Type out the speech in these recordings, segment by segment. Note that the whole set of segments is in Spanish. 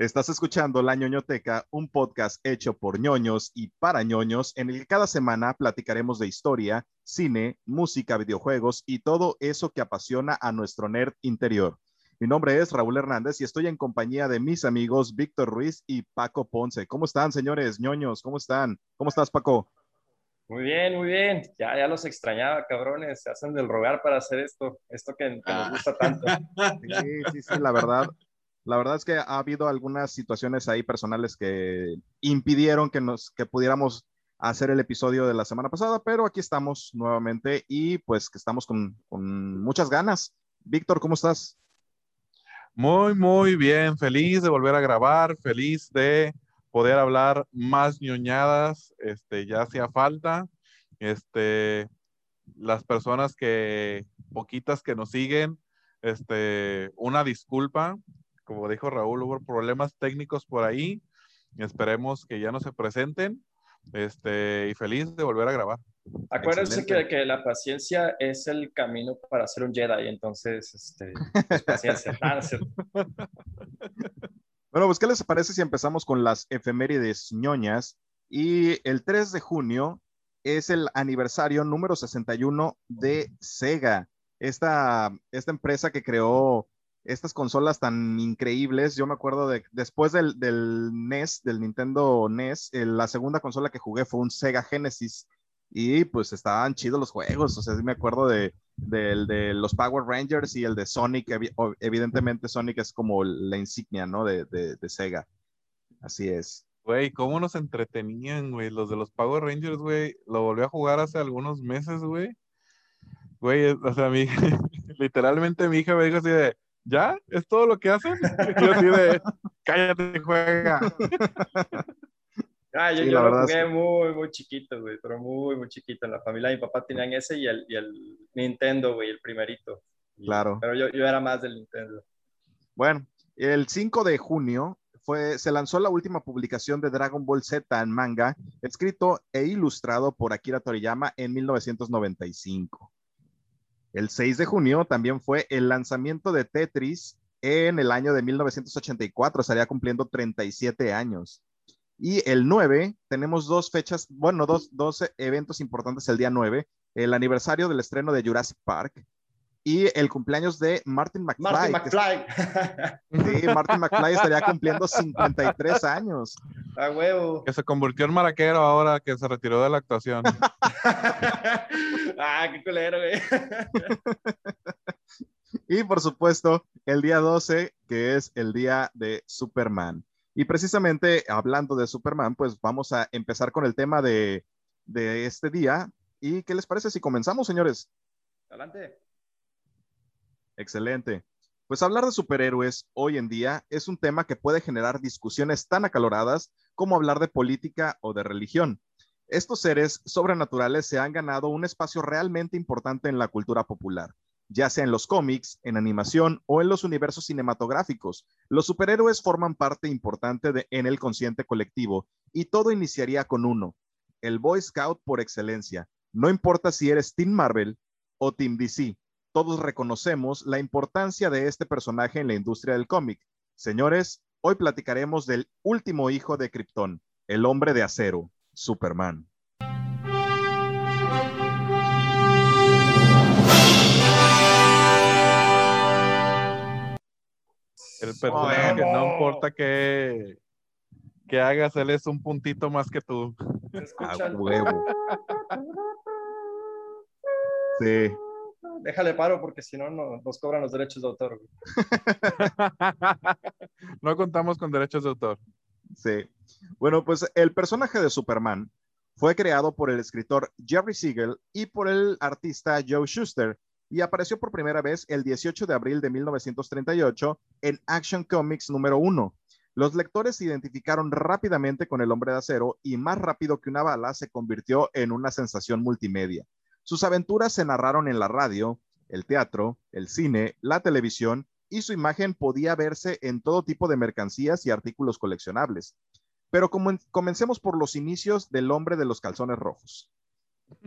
Estás escuchando La ñoñoteca, un podcast hecho por ñoños y para ñoños, en el que cada semana platicaremos de historia, cine, música, videojuegos y todo eso que apasiona a nuestro nerd interior. Mi nombre es Raúl Hernández y estoy en compañía de mis amigos Víctor Ruiz y Paco Ponce. ¿Cómo están, señores ñoños? ¿Cómo están? ¿Cómo estás, Paco? Muy bien, muy bien. Ya, ya los extrañaba, cabrones. Se hacen del rogar para hacer esto, esto que, nos ah. gusta tanto. Sí, sí, sí, la verdad. La verdad es que ha habido algunas situaciones ahí personales que impidieron que nos que pudiéramos hacer el episodio de la semana pasada, pero aquí estamos nuevamente y pues que estamos con, con muchas ganas. Víctor, ¿cómo estás? Muy, muy bien. Feliz de volver a grabar, feliz de poder hablar más ñoñadas, este, ya hacía falta. Este, las personas que, poquitas que nos siguen, este, una disculpa, como dijo Raúl, hubo problemas técnicos por ahí. Esperemos que ya no se presenten. Este, y feliz de volver a grabar. Acuérdense que, que, la paciencia es el camino para ser un Jedi, entonces, este, pues, paciencia. bueno, pues, ¿qué les parece si empezamos con las efemérides ñoñas? Y el 3 de junio es el aniversario número 61 de Sega, esta, esta empresa que creó estas consolas tan increíbles. Yo me acuerdo de después del, del NES, del Nintendo NES, la segunda consola que jugué fue un Sega Genesis y pues estaban chidos los juegos. O sea, sí me acuerdo de, de, los Power Rangers y el de Sonic. Evidentemente, Sonic es como la insignia, ¿no? De, de Sega. Así es. Güey, ¿cómo nos entretenían, güey? Los de los Power Rangers, güey. Lo volví a jugar hace algunos meses, güey. Güey, o sea, mi, literalmente mi hija me dijo así de, ¿ya? ¿Es todo lo que hacen? yo así de, cállate, juega. Ah, yo, lo jugué muy, muy chiquito, güey, pero muy, muy chiquito. En la familia de mi papá tenían ese y el, y el Nintendo, güey, el primerito. claro. Pero yo, yo, era más del Nintendo. Bueno, el 5 de junio fue, se lanzó la última publicación de Dragon Ball Z en manga, escrito e ilustrado por Akira Toriyama en 1995. El 6 de junio también fue el lanzamiento de Tetris en el año de 1984, estaría cumpliendo 37 años. Y el 9 tenemos dos fechas, bueno, dos, dos eventos importantes el día 9, el aniversario del estreno de Jurassic Park y el cumpleaños de Martin McFly. Martin McFly. sí, Martin McFly estaría cumpliendo 53 años. A huevo. Que se convirtió en maraquero ahora que se retiró de la actuación. ah, qué culero, güey. y por supuesto, el día 12, que es el día de Superman. Y precisamente hablando de Superman, pues vamos a empezar con el tema de, de este día. ¿Y qué les parece si comenzamos, señores? Adelante. Excelente. Pues hablar de superhéroes hoy en día es un tema que puede generar discusiones tan acaloradas como hablar de política o de religión. Estos seres sobrenaturales se han ganado un espacio realmente importante en la cultura popular, ya sea en los cómics, en animación o en los universos cinematográficos. Los superhéroes forman parte importante de, en el consciente colectivo y todo iniciaría con uno, el Boy Scout por excelencia. No importa si eres Team Marvel o Team DC, todos reconocemos la importancia de este personaje en la industria del cómic. Señores, hoy platicaremos del último hijo de Krypton, el hombre de acero, Superman. El personaje que no importa que, que hagas, él es un puntito más que tú. A huevo. Sí déjale paro porque si no, nos cobran los derechos de autor. no contamos con derechos de autor. Sí. Bueno, pues el personaje de Superman fue creado por el escritor Jerry Siegel y por el artista Joe Schuster y apareció por primera vez el 18 de abril de 1938 en Action Comics número 1. Los lectores se identificaron rápidamente con el hombre de acero y más rápido que una bala se convirtió en una sensación multimedia. Sus aventuras se narraron en la radio, el teatro, el cine, la televisión y su imagen podía verse en todo tipo de mercancías y artículos coleccionables. Pero comencemos por los inicios del hombre de los calzones rojos.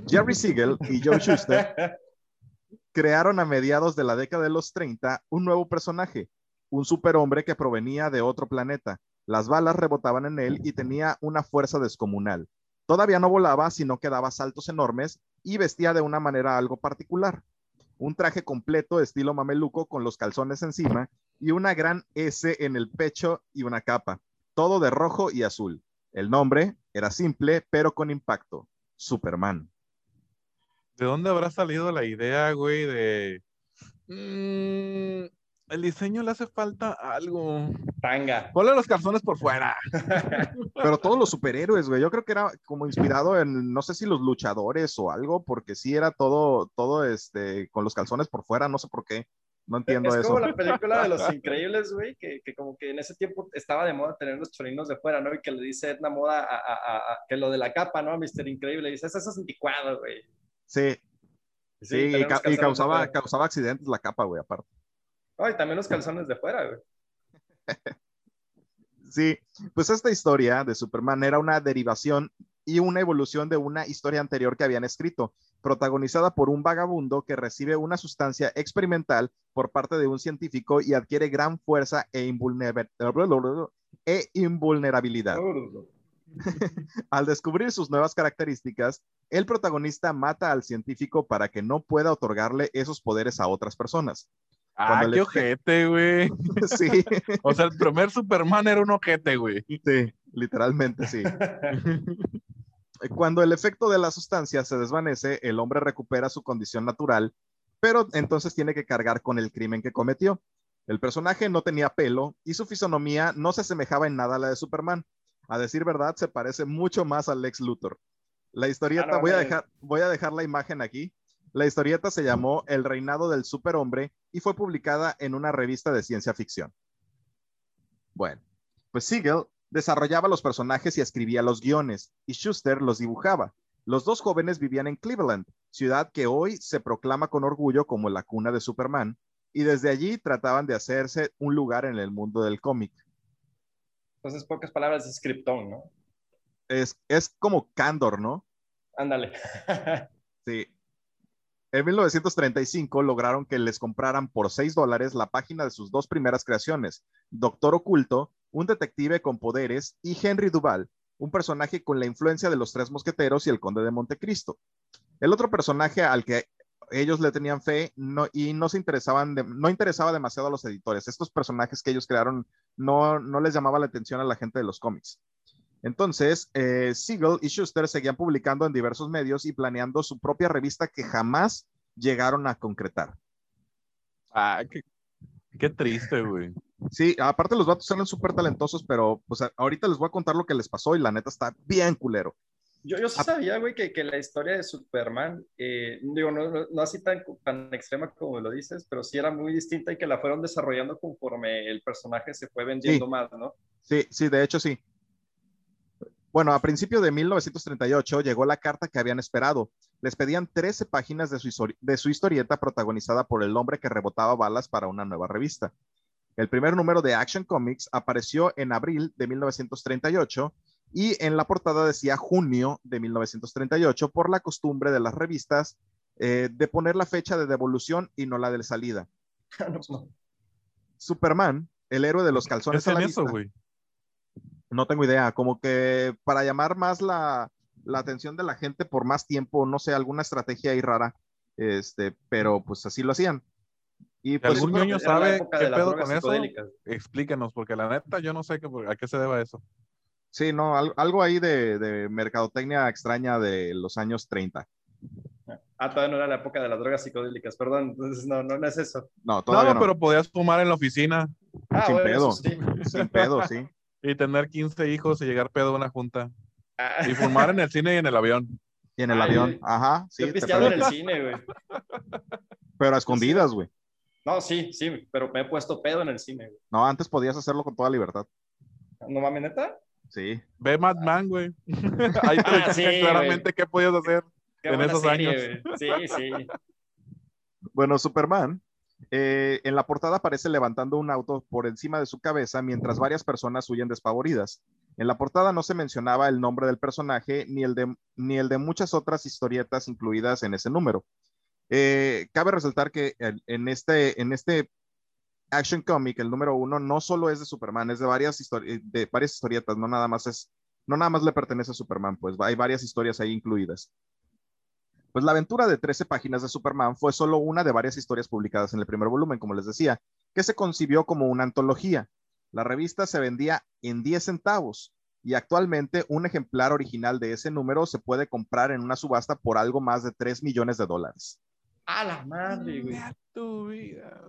Jerry Siegel y Joe Schuster crearon a mediados de la década de los 30 un nuevo personaje, un superhombre que provenía de otro planeta. Las balas rebotaban en él y tenía una fuerza descomunal. Todavía no volaba, sino que daba saltos enormes y vestía de una manera algo particular. Un traje completo estilo mameluco con los calzones encima y una gran S en el pecho y una capa, todo de rojo y azul. El nombre era simple, pero con impacto. Superman. ¿De dónde habrá salido la idea, güey, de... mm, el diseño le hace falta algo. Tanga. Ponle los calzones por fuera. Pero todos los superhéroes, güey, yo creo que era como inspirado en, no sé si los luchadores o algo, porque sí era todo, todo este, con los calzones por fuera, no sé por qué. No entiendo es eso. como la película de los increíbles, güey, que, que, como que en ese tiempo estaba de moda tener los chorinos de fuera, ¿no? Y que le dice Edna Moda a, a, a, que lo de la capa, ¿no? Mister Increíble, dice, eso es anticuado, güey. Sí, sí, y, ca y, causaba, causaba accidentes la capa, güey, aparte. Oh, y también los calzones de fuera, güey. sí, pues esta historia de Superman era una derivación y una evolución de una historia anterior que habían escrito, protagonizada por un vagabundo que recibe una sustancia experimental por parte de un científico y adquiere gran fuerza e, e invulnerabilidad. al descubrir sus nuevas características, el protagonista mata al científico para que no pueda otorgarle esos poderes a otras personas. Ah, qué ojete, güey. sí. O sea, el primer Superman era un ojete, güey. Sí, literalmente sí. Cuando el efecto de la sustancia se desvanece, el hombre recupera su condición natural, pero entonces tiene que cargar con el crimen que cometió. El personaje no tenía pelo y su fisonomía no se asemejaba en nada a la de Superman. A decir verdad, se parece mucho más al Lex Luthor. La historieta, voy, a dejar, voy a dejar la imagen aquí. La historieta se llamó El reinado del superhombre y fue publicada en una revista de ciencia ficción. Bueno, pues Siegel desarrollaba los personajes y escribía los guiones, y Schuster los dibujaba. Los dos jóvenes vivían en Cleveland, ciudad que hoy se proclama con orgullo como la cuna de Superman, y desde allí trataban de hacerse un lugar en el mundo del cómic. Entonces, pocas palabras, es Krypton, ¿no? Es, es como Candor, ¿no? Ándale. sí. En 1935 lograron que les compraran por 6 dólares la página de sus dos primeras creaciones, Doctor Oculto, un detective con poderes, y Henry Duval, un personaje con la influencia de los Tres Mosqueteros y el Conde de Montecristo. El otro personaje al que ellos le tenían fe y no se interesaban, no interesaba demasiado a los editores. Estos personajes que ellos crearon no les llamaba la atención a la gente de los cómics. Entonces, eh, Siegel y Schuster seguían publicando en diversos medios y planeando su propia revista que jamás llegaron a concretar. Ah, qué, qué triste, güey. Sí, aparte los vatos eran súper talentosos, pero pues ahorita les voy a contar lo que les pasó y la neta está bien culero. Yo, yo sí sabía, güey, que, que, la historia de Superman, eh, digo, no, no, no, así tan, tan extrema como lo dices, pero sí era muy distinta y que la fueron desarrollando conforme el personaje se fue vendiendo sí. más, ¿no? Sí, sí, de hecho sí. Bueno, a principios de 1938 llegó la carta que habían esperado. Les pedían 13 páginas de su, de su, historieta protagonizada por el hombre que rebotaba balas para una nueva revista. El primer número de Action Comics apareció en abril de 1938 y en la portada decía junio de 1938 por la costumbre de las revistas eh, de poner la fecha de devolución y no la de salida. Superman, el héroe de los calzones a la vista, eso, no tengo idea, como que para llamar más la, la, atención de la gente por más tiempo, no sé, alguna estrategia ahí rara, este, pero pues así lo hacían. Y pues, ¿Algún niño sabe qué pedo con eso? Explíquenos, porque la neta yo no sé qué, a qué se deba eso. Sí, no, algo ahí de, de mercadotecnia extraña de los años 30. Ah, todavía no era la época de las drogas psicodélicas, perdón, entonces no, no, no es eso. No, todavía no, no, pero podías fumar en la oficina. Ah, sin bueno, pedo, sí. sin pedo, sí. Y tener 15 hijos y llegar pedo a una junta. Ah. Y fumar en el cine y en el avión. Y en el Ay, avión, ajá. Sí, en el cine, güey. Pero a escondidas, güey. No, sí, sí, pero me he puesto pedo en el cine, güey. No, antes podías hacerlo con toda libertad. ¿No mames, neta? Sí. Ve Mad Men, güey. Ahí te ah, sí, claramente qué podías hacer qué en esos serie, años. Wey. Sí, sí. bueno, Superman eh, en la portada aparece levantando un auto por encima de su cabeza mientras varias personas huyen despavoridas. En la portada no se mencionaba el nombre del personaje ni el de, ni el de muchas otras historietas incluidas en ese número. Eh, cabe resaltar que en este, en este Action Comic, el número uno, no solo es de Superman, es de varias, de varias historietas, no nada más es, no nada más le pertenece a Superman, pues hay varias historias ahí incluidas. Pues la aventura de 13 páginas de Superman fue solo una de varias historias publicadas en el primer volumen, como les decía, que se concibió como una antología. La revista se vendía en 10 centavos y actualmente un ejemplar original de ese número se puede comprar en una subasta por algo más de 3 millones de dólares. A la madre, güey.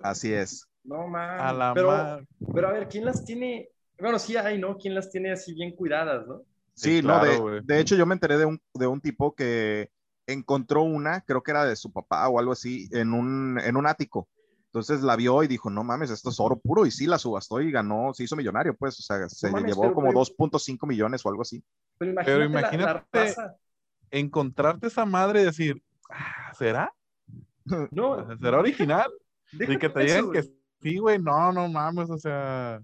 Así es. No mames. A la pero, madre. pero a ver, ¿quién las tiene? Bueno, sí hay, ¿no? ¿Quién las tiene así bien cuidadas, no? Sí, Sí, no, claro, de, güey. de hecho yo me enteré de un, de un tipo que encontró una, creo que era de su papá o algo así, en un, en un ático. Entonces la vio y dijo, no mames, esto es oro puro. Y sí, la subastó y ganó, se hizo millonario, pues, o sea, se mames, llevó como güey. 2.5 millones o algo así. Pero imagínate, Pero la- la, imagínate- raza. Encontrarte esa madre y decir, "Ah, ¿será? No, ¿Será original? Y que te eso, digan que sí, güey, no, no mames, o sea,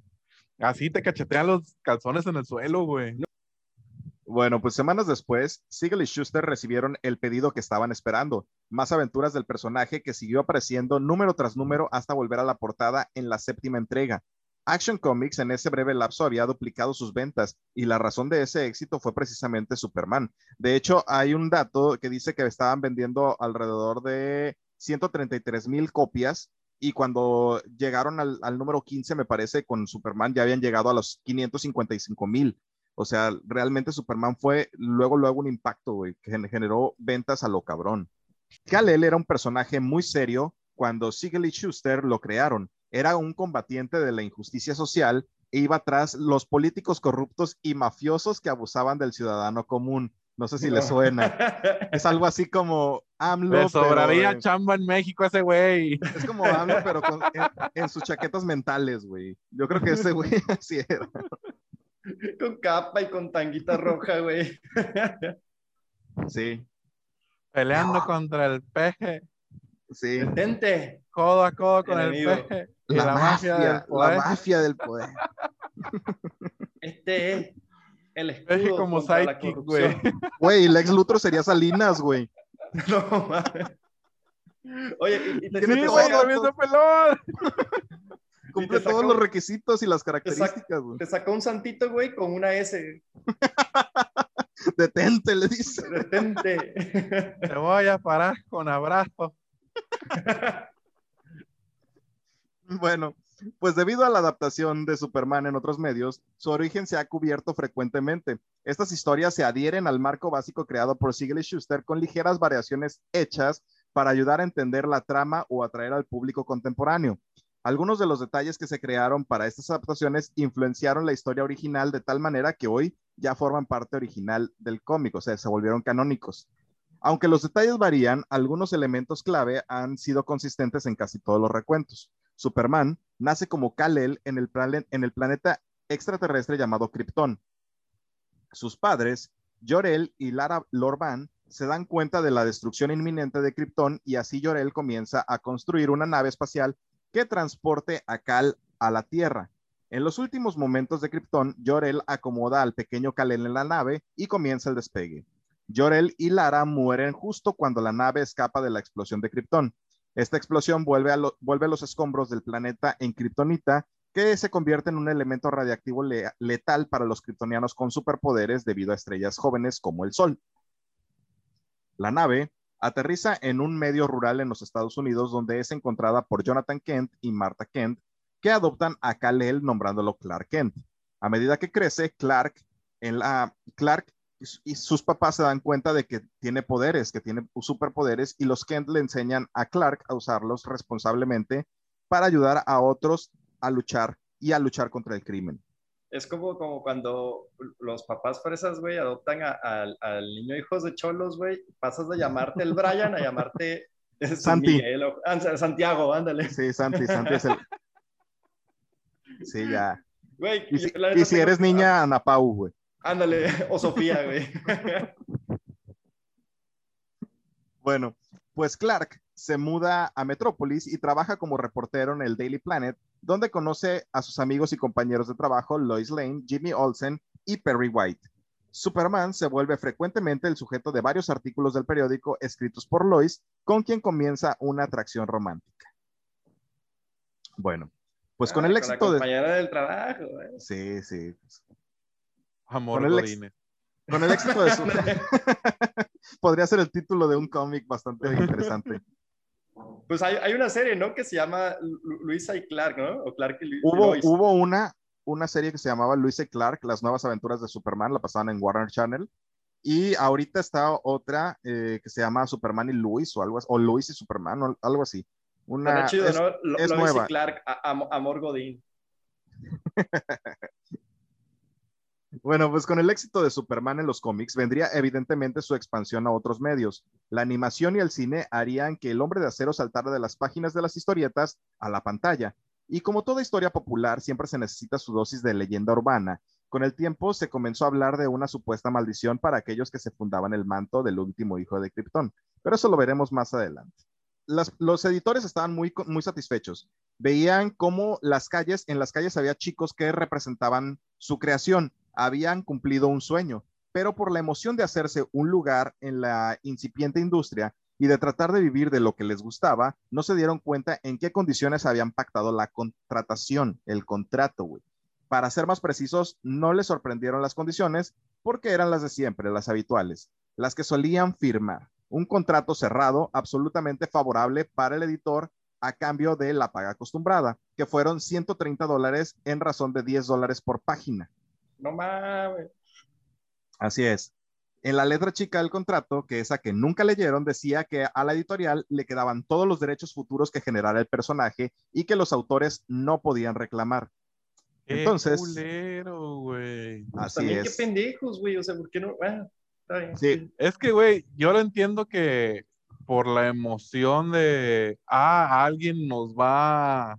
así te cachetean los calzones en el suelo, güey. Bueno, pues semanas después, Siegel y Schuster recibieron el pedido que estaban esperando, más aventuras del personaje que siguió apareciendo número tras número hasta volver a la portada en la séptima entrega. Action Comics en ese breve lapso había duplicado sus ventas y la razón de ese éxito fue precisamente Superman. De hecho, hay un dato que dice que estaban vendiendo alrededor de 133 mil copias y cuando llegaron al, al número 15, me parece, con Superman ya habían llegado a los 555 mil. O sea, realmente Superman fue luego, luego un impacto, güey, que gen- generó ventas a lo cabrón. Kal-El era un personaje muy serio cuando Siegel y Schuster lo crearon. Era un combatiente de la injusticia social e iba tras los políticos corruptos y mafiosos que abusaban del ciudadano común. No sé si le suena. Es algo así como AMLO. Le sobraría pero, chamba en México a ese güey. es como AMLO, pero con- en, en sus chaquetas mentales, güey. Yo creo que ese güey así era. con capa y con tanguita roja, güey. Sí, Peleando contra el peje, sí. Detente. codo a codo con el peje. Y la, mafia, del la poder. mafia del poder. Este es el Peje escudo como contra la sidekick, güey. Güey, Lex Luthor sería Salinas, güey. No mames. Oye, y, y te, Sí, pelón. Cumple todos los requisitos y las características, güey. te sacó un santito, güey, con una S. Detente, le dice. Detente. Te voy a parar con abrazo. Bueno, pues debido a la adaptación de Superman en otros medios, su origen se ha cubierto frecuentemente. Estas historias se adhieren al marco básico creado por Siegel y Schuster con ligeras variaciones hechas para ayudar a entender la trama o atraer al público contemporáneo. Algunos de los detalles que se crearon para estas adaptaciones influenciaron la historia original de tal manera que hoy ya forman parte original del cómic, o sea, se volvieron canónicos. Aunque los detalles varían, algunos elementos clave han sido consistentes en casi todos los recuentos. Superman nace como Kal-El en el, planeta extraterrestre llamado Krypton. Sus padres, Jor-El y Lara Lorban, se dan cuenta de la destrucción inminente de Krypton y así Jor-El comienza a construir una nave espacial que transporte a Kal a la Tierra. En los últimos momentos de Krypton, Jor-El acomoda al pequeño Kal-El en la nave y comienza el despegue. Jor-El y Lara mueren justo cuando la nave escapa de la explosión de Krypton. Esta explosión vuelve, a los escombros del planeta en Kryptonita, que se convierte en un elemento radiactivo le- letal para los kryptonianos con superpoderes debido a estrellas jóvenes como el Sol. La nave aterriza en un medio rural en los Estados Unidos donde es encontrada por Jonathan Kent y Martha Kent, que adoptan a Kal-El nombrándolo Clark Kent. A medida que crece, Clark, en la, Clark y sus papás se dan cuenta de que tiene poderes, que tiene superpoderes, y los Kent le enseñan a Clark a usarlos responsablemente para ayudar a otros a luchar y a luchar contra el crimen. Es como, como cuando los papás fresas, güey, adoptan a- al- al niño hijos de cholos, güey. Pasas de llamarte el Brian a llamarte Santi. Miguel o- ah, Santiago, ándale. Sí, Santi, Santi es el... Sí, ya. Güey, Y si, y eres niña, Ana Pau, güey. Ándale, o Sofía, güey. Bueno, pues Clark se muda a Metrópolis y trabaja como reportero en el Daily Planet, donde conoce a sus amigos y compañeros de trabajo Lois Lane, Jimmy Olsen y Perry White. Superman se vuelve frecuentemente el sujeto de varios artículos del periódico escritos por Lois, con quien comienza una atracción romántica. Bueno, Pues con el Ah, éxito la de... compañera del trabajo, güey. Sí, sí. Amor Con el ex-. Con el éxito de su... Podría ser el título de un cómic bastante interesante. Pues hay, hay una serie, ¿no? Que se llama Lu- Luisa y Clark, ¿no? O Clark y, Lu- Hubo, Lois. hubo una, una serie que se llamaba Luis y Clark, Las Nuevas Aventuras de Superman, la pasaban en Warner Channel. Y ahorita está otra eh, que se llama Superman y Luis o algo así, o Luis y Superman o algo así. Una, chido, es- ¿no? Lo- es Lois nueva. y Clark, a- am- Amor Godín. Bueno, pues con el éxito de Superman en los cómics vendría evidentemente su expansión a otros medios. La animación y el cine harían que el hombre de acero saltara de las páginas de las historietas a la pantalla. Y como toda historia popular, siempre se necesita su dosis de leyenda urbana. Con el tiempo se comenzó a hablar de una supuesta maldición para aquellos que se fundaban el manto del último hijo de Krypton. Pero eso lo veremos más adelante. Los editores estaban muy, muy satisfechos. Veían cómo las calles, en las calles había chicos que representaban su creación, habían cumplido un sueño, pero por la emoción de hacerse un lugar en la incipiente industria y de tratar de vivir de lo que les gustaba, no se dieron cuenta en qué condiciones habían pactado la contratación, el contrato. Para ser más precisos, no les sorprendieron las condiciones porque eran las de siempre, las habituales, las que solían firmar. Un contrato cerrado absolutamente favorable para el editor a cambio de la paga acostumbrada, que fueron 130 dólares en razón de 10 dólares por página. No mames. Así es. En la letra chica del contrato, que esa que nunca leyeron, decía que a la editorial le quedaban todos los derechos futuros que generara el personaje y que los autores no podían reclamar. Qué Entonces- culero, güey. Así También es. qué pendejos, güey. O sea, ¿por qué no? Ah, está bien. Sí. Es que, güey, yo lo entiendo que por la emoción de, ah, alguien nos va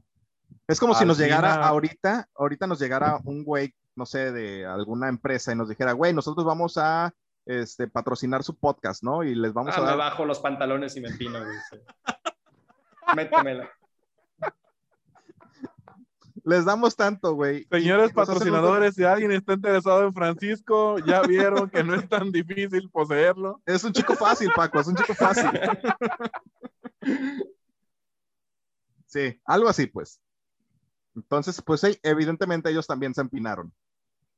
Es como si nos llegara final- ahorita, ahorita nos llegara un güey, no sé, de alguna empresa y nos dijera, güey, nosotros vamos a este, patrocinar su podcast, ¿no? Y les vamos Ah, a me dar bajo los pantalones y me empino, güey. sí. Métemela. les damos tanto, güey. Señores patrocinadores, si alguien está interesado en Francisco, ya vieron que no es tan difícil poseerlo. Es un chico fácil, Paco, es un chico fácil. Sí, algo así, pues. Entonces, pues evidentemente ellos también se empinaron.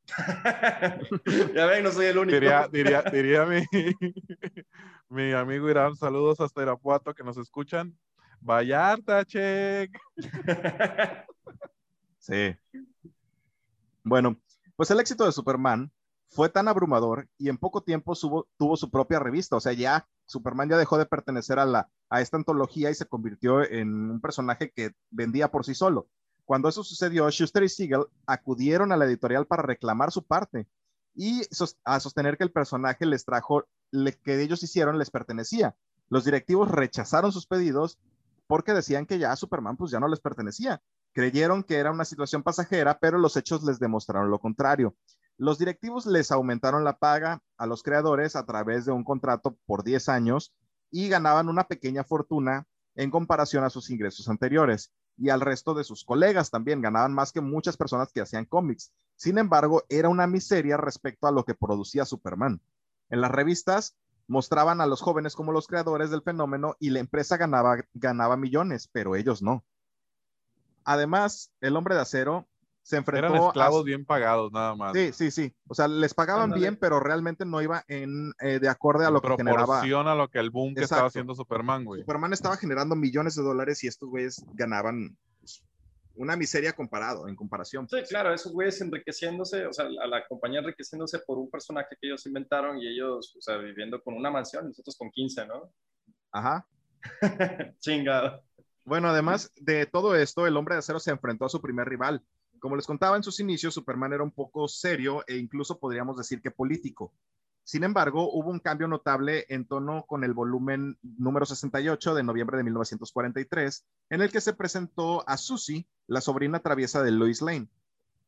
ya ven, no soy el único. Diría, diría, diría mi, mi amigo Irán, saludos hasta Irapuato que nos escuchan. Vallarta, check. Sí. Bueno, pues el éxito de Superman fue tan abrumador y en poco tiempo subo- tuvo su propia revista. O sea, ya Superman ya dejó de pertenecer a, la, a esta antología y se convirtió en un personaje que vendía por sí solo. Cuando eso sucedió, Schuster y Siegel acudieron a la editorial para reclamar su parte y a sostener que el personaje les trajo, le- que ellos hicieron les pertenecía. Los directivos rechazaron sus pedidos porque decían que ya Superman pues ya no les pertenecía. Creyeron que era una situación pasajera, pero los hechos les demostraron lo contrario. Los directivos les aumentaron la paga a los creadores a través de un contrato por 10 años y ganaban una pequeña fortuna en comparación a sus ingresos anteriores y al resto de sus colegas también ganaban más que muchas personas que hacían cómics. Sin embargo, era una miseria respecto a lo que producía Superman. En las revistas mostraban a los jóvenes como los creadores del fenómeno y la empresa ganaba, ganaba millones, pero ellos no. Además, el hombre de acero se enfrentó Eran esclavos a... bien pagados, nada más. Sí, sí, sí. O sea, les pagaban Ándale. bien, pero realmente no iba en eh, de acorde a lo que generaba. proporción a lo que el boom que estaba Exacto. haciendo Superman, güey. Superman estaba generando millones de dólares y estos güeyes ganaban pues, una miseria comparado, en comparación. Sí, claro, esos güeyes enriqueciéndose, o sea, a la compañía enriqueciéndose por un personaje que ellos inventaron y ellos, o sea, viviendo con una mansión, nosotros con 15, ¿no? Ajá. Chingado. Bueno, además de todo esto, el hombre de acero se enfrentó a su primer rival. Como les contaba en sus inicios, Superman era un poco serio e incluso podríamos decir que político. Sin embargo, hubo un cambio notable en tono con el volumen número 68 de noviembre de 1943, en el que se presentó a Susie, la sobrina traviesa de Lois Lane.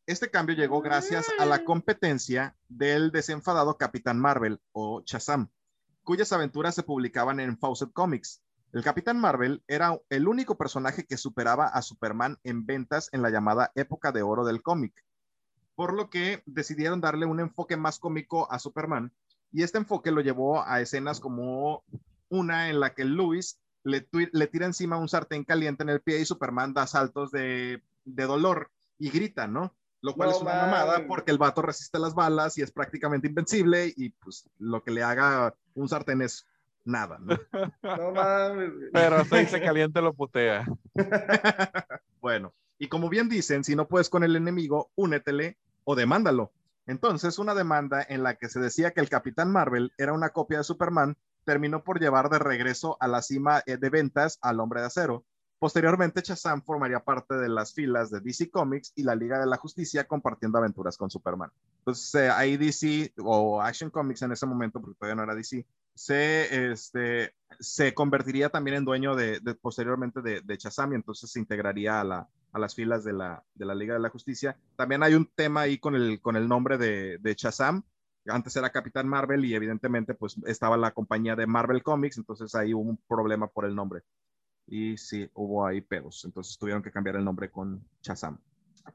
Este cambio llegó gracias a la competencia del desenfadado Capitán Marvel o Shazam, cuyas aventuras se publicaban en Fawcett Comics. El Capitán Marvel era el único personaje que superaba a Superman en ventas en la llamada época de oro del cómic, por lo que decidieron darle un enfoque más cómico a Superman y este enfoque lo llevó a escenas como una en la que Luis le, tira encima un sartén caliente en el pie y Superman da saltos de de dolor y grita, ¿no? Lo cual es una mamada porque el vato resiste las balas y es prácticamente invencible y pues lo que le haga un sartén es nada, ¿no? No mames. Pero se caliente lo putea. bueno, y como bien dicen, si no puedes con el enemigo, únetele o demándalo. Entonces, una demanda en la que se decía que el Capitán Marvel era una copia de Superman terminó por llevar de regreso a la cima eh, de ventas al Hombre de Acero. Posteriormente, Shazam formaría parte de las filas de DC Comics y la Liga de la Justicia compartiendo aventuras con Superman. Entonces, eh, ahí DC o Action Comics en ese momento, porque todavía no era DC, se, este, se convertiría también en dueño de, posteriormente de, de y entonces se integraría a, la, a las filas de la, de la Liga de la Justicia. También hay un tema ahí con el, con el nombre de, de. Antes era Capitán Marvel y evidentemente pues estaba la compañía de Marvel Comics, entonces ahí hubo un problema por el nombre. Y sí, hubo ahí pedos, entonces tuvieron que cambiar el nombre con Shazam.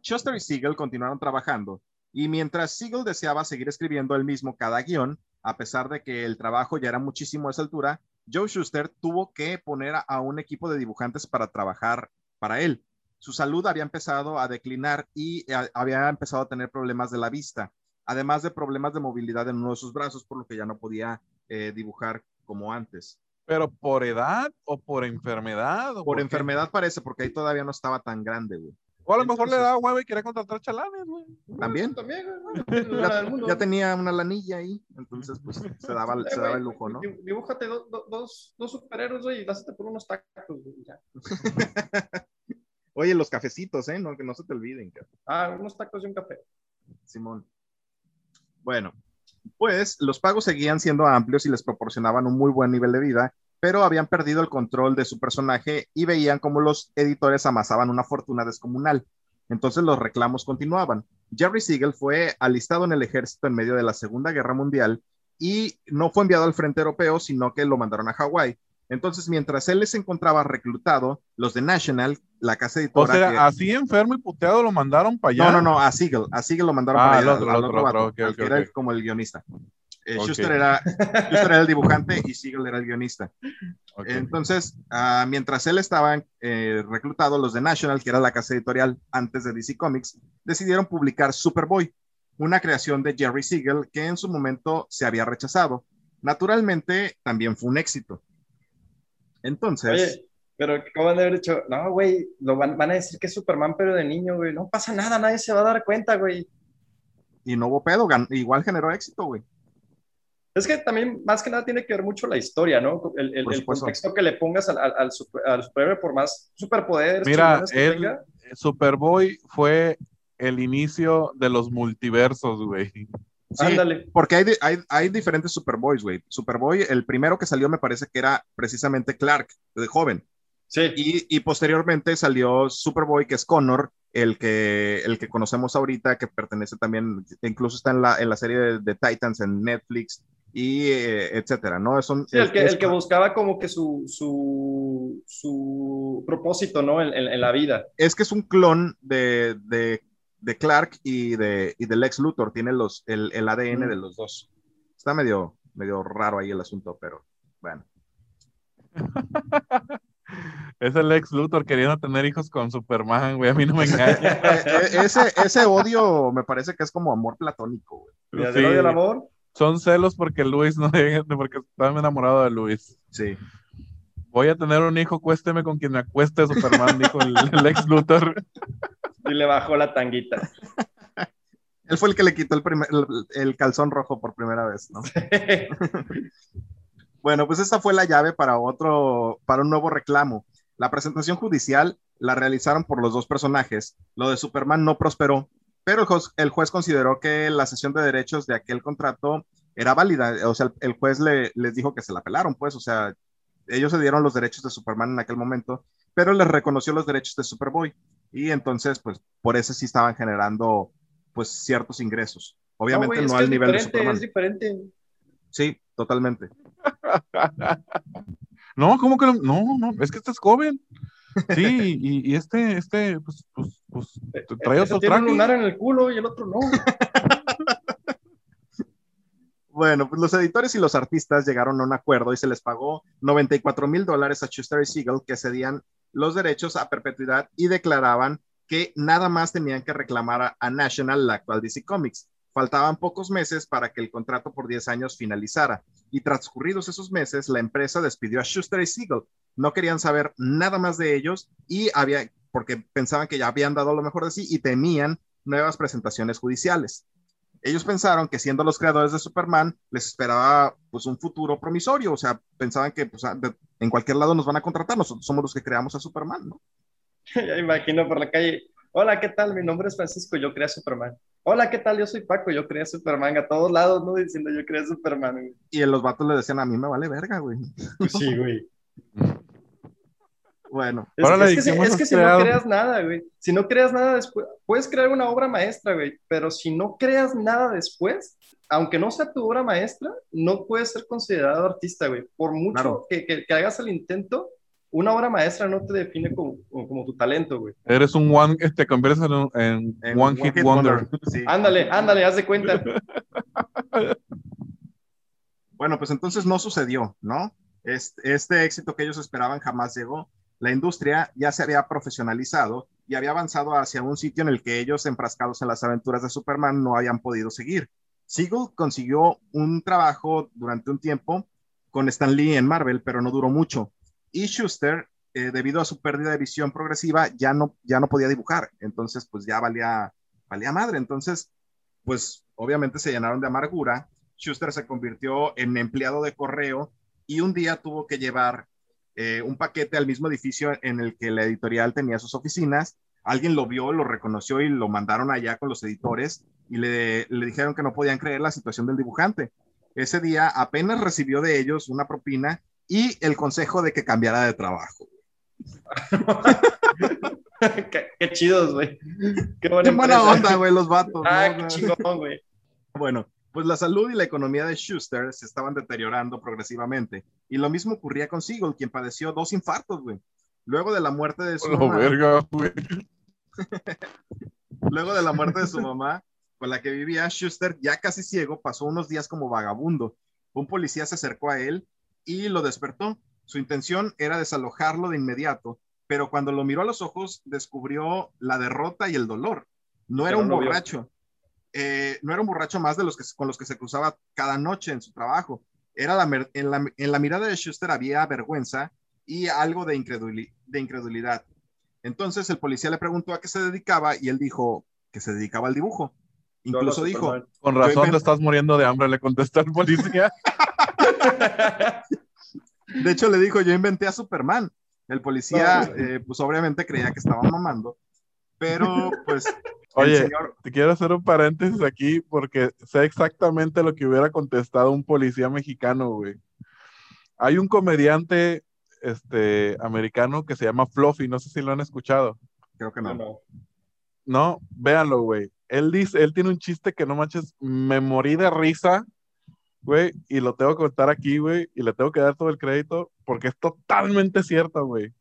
Schuster y Siegel continuaron trabajando y mientras Siegel deseaba seguir escribiendo el mismo cada guion, a pesar de que el trabajo ya era muchísimo a esa altura, Joe Schuster tuvo que poner a un equipo de dibujantes para trabajar para él. Su salud había empezado a declinar y eh, había empezado a tener problemas de la vista, además de problemas de movilidad en uno de sus brazos, por lo que ya no podía eh, dibujar como antes. ¿Pero por edad o por enfermedad? por, enfermedad parece, porque ahí todavía no estaba tan grande, güey. O a lo mejor le daba huevo y quería contratar chalanes, güey. También. También, ya, tenía una lanilla ahí, entonces pues se daba, se daba el lujo, ¿no? Dibújate dos, dos superhéroes, güey, y dásate por unos tacos, güey, ya. Oye, los cafecitos, ¿eh? No, que no se te olviden. Ah, unos tacos y un café. Simón. Bueno, pues los pagos seguían siendo amplios y les proporcionaban un muy buen nivel de vida, pero habían perdido el control de su personaje y veían cómo los editores amasaban una fortuna descomunal. Entonces los reclamos continuaban. Jerry Siegel fue alistado en el ejército en medio de la Segunda Guerra Mundial y no fue enviado al frente europeo, sino que lo mandaron a Hawái. Entonces, mientras él les encontraba reclutado, los de National, la casa editora. O sea, así enfermo y puteado lo mandaron para allá. No, no, no, a Siegel. A Siegel lo mandaron ah, para allá. Otro, al otro, era como el guionista. Eh, Schuster, era, era, el dibujante y Siegel era el guionista. Entonces, uh, mientras él estaba eh, reclutado, los de National, que era la casa editorial antes de DC Comics, decidieron publicar Superboy, una creación de Jerry Siegel que en su momento se había rechazado. Naturalmente, también fue un éxito. Entonces. Oye, pero ¿cómo van a haber dicho? No, güey, lo van, van, a decir que es Superman, pero de niño, güey. No pasa nada, nadie se va a dar cuenta, güey. Y no hubo pedo, igual generó éxito, güey. Es que también, más que nada, tiene que ver mucho la historia, ¿no? El, el, el contexto que le pongas al, al, al, superhéroe, por más superpoderes Mira, que el Superboy fue el inicio de los multiversos, güey. Sí, Ándale. Porque hay, hay, hay, diferentes Superboys, güey. Superboy, el primero que salió me parece que era precisamente Clark, de joven. Sí. Y, y, posteriormente salió Superboy, que es Connor, el que, el que conocemos ahorita, que pertenece también, incluso está en la, en la serie de, Titans en Netflix, y eh, etcétera, ¿no? Son, sí, el, que, el que buscaba como que su, su, su propósito, ¿no? En, en, la vida. Es que es un clon de, de de Clark y de, y Lex Luthor, tiene los, el, el ADN de los dos. Está medio, medio raro ahí el asunto, pero bueno. es el Lex Luthor queriendo tener hijos con Superman, güey, a mí no me engaña. Eh, eh, ese, ese odio me parece que es como amor platónico, güey. Sí, el amor? Son celos porque Luis no porque estaba enamorado de Luis. Sí. Voy a tener un hijo, cuésteme con quien me acueste Superman, dijo el, el Lex Luthor. Y le bajó la tanguita. Él fue el que le quitó el, el, calzón rojo por primera vez, ¿no? bueno, pues esta fue la llave para otro, para un nuevo reclamo. La presentación judicial la realizaron por los dos personajes. Lo de Superman no prosperó, pero el juez, consideró que la sesión de derechos de aquel contrato era válida. O sea, el, juez le, les dijo que se la pelaron, pues, o sea, ellos se dieron los derechos de Superman en aquel momento, pero les reconoció los derechos de Superboy y entonces, pues, por eso sí estaban generando, pues, ciertos ingresos. Obviamente no, al nivel de Superman. Es diferente. Sí, totalmente. no, ¿cómo que no? No, no, es que este es joven. Sí, y, este, este, pues, pues, pues eh, trae otro tiene un lunar en el culo y el otro no. Bueno, pues los editores y los artistas llegaron a un acuerdo y se les pagó 94 mil dólares a Schuster y Siegel que cedían los derechos a perpetuidad y declaraban que nada más tenían que reclamar a, National, la actual DC Comics. Faltaban pocos meses para que el contrato por 10 años finalizara y transcurridos esos meses la empresa despidió a Schuster y Siegel. No querían saber nada más de ellos y había porque pensaban que ya habían dado lo mejor de sí y temían nuevas presentaciones judiciales. Ellos pensaron que siendo los creadores de Superman les esperaba pues un futuro promisorio, o sea, pensaban que pues, en cualquier lado nos van a contratar, nosotros somos los que creamos a Superman, ¿no? ya imagino por la calle, hola, ¿qué tal? Mi nombre es Francisco, yo creé a Superman. Hola, ¿qué tal? Yo soy Paco, yo creé Superman, a todos lados, ¿no? Diciendo yo creé Superman. Y los vatos le decían, a mí me vale verga, güey. Pues sí, güey. Bueno. Es, que, si, es que si no creas nada, güey. Si no creas nada después, puedes crear una obra maestra, güey, pero si no creas nada después, aunque no sea tu obra maestra, no puedes ser considerado artista, güey. Por mucho que, que, hagas el intento, una obra maestra no te define como, como, tu talento, güey. Eres un one, te este, conviertes en, en, one, hit, wonder. Ándale, ándale, haz de cuenta. bueno, pues entonces no sucedió, ¿no? Este, este éxito que ellos esperaban jamás llegó la industria ya se había profesionalizado y había avanzado hacia un sitio en el que ellos, enfrascados en las aventuras de Superman, no habían podido seguir. Siegel consiguió un trabajo durante un tiempo con Stan Lee en Marvel, pero no duró mucho. Y Schuster, eh, debido a su pérdida de visión progresiva, ya no, ya no podía dibujar. Entonces, pues ya valía, valía madre. Entonces, pues obviamente se llenaron de amargura. Schuster se convirtió en empleado de correo y un día tuvo que llevar eh, un paquete al mismo edificio en el que la editorial tenía sus oficinas. Alguien lo vio, lo reconoció y lo mandaron allá con los editores y le, le dijeron que no podían creer la situación del dibujante. Ese día apenas recibió de ellos una propina y el consejo de que cambiara de trabajo. qué, chidos, güey. Qué, buena, onda, güey, los vatos. Ah, qué chingón, güey. Bueno, pues la salud y la economía de Schuster se estaban deteriorando progresivamente. Y lo mismo ocurría con Siegel, quien padeció dos infartos, güey. Luego de la muerte de su mamá. Luego de la muerte de su mamá, con la que vivía Schuster, ya casi ciego, pasó unos días como vagabundo. Un policía se acercó a él y lo despertó. Su intención era desalojarlo de inmediato, pero cuando lo miró a los ojos, descubrió la derrota y el dolor. No era un borracho, eh, no era un borracho más de los que, con los que se cruzaba cada noche en su trabajo. Era la, en, la, mirada de Schuster había vergüenza y algo de, de incredulidad. Entonces el policía le preguntó a qué se dedicaba y él dijo que se dedicaba al dibujo. Incluso dijo... Con razón te estás muriendo de hambre, le contestó el policía. de hecho le dijo, yo inventé a Superman. El policía, eh, pues obviamente creía que estaba mamando, pero pues Oye, te quiero hacer un paréntesis aquí porque sé exactamente lo que hubiera contestado un policía mexicano, güey. Hay un comediante este, americano que se llama Fluffy, no sé si lo han escuchado. Creo que no. No, véanlo, güey. Él dice, él tiene un chiste que no manches, me morí de risa, güey, y lo tengo que contar aquí, güey, y le tengo que dar todo el crédito porque es totalmente cierto, güey.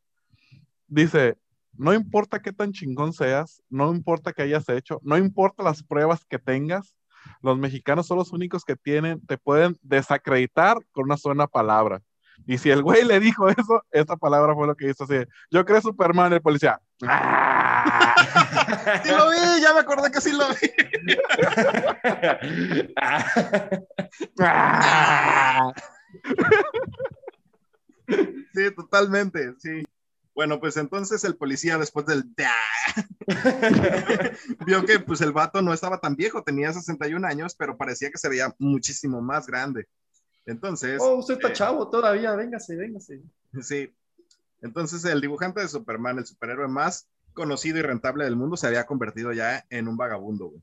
Dice, no importa qué tan chingón seas, no importa qué hayas hecho, no importa las pruebas que tengas, los mexicanos son los únicos que tienen, te pueden desacreditar con una sola palabra. Y si el güey le dijo eso, esa palabra fue lo que hizo así. Yo creo Superman, el policía. ¡Ah! Sí lo vi, ya me acordé que sí lo vi. ¡Ah! Sí, totalmente, sí. Bueno, pues entonces el policía después del vio que pues el vato no estaba tan viejo, tenía 61 años, pero parecía que se veía muchísimo más grande. Entonces... Oh, usted está eh, chavo todavía, véngase, véngase. Sí. Entonces el dibujante de Superman, el superhéroe más conocido y rentable del mundo, se había convertido ya en un vagabundo.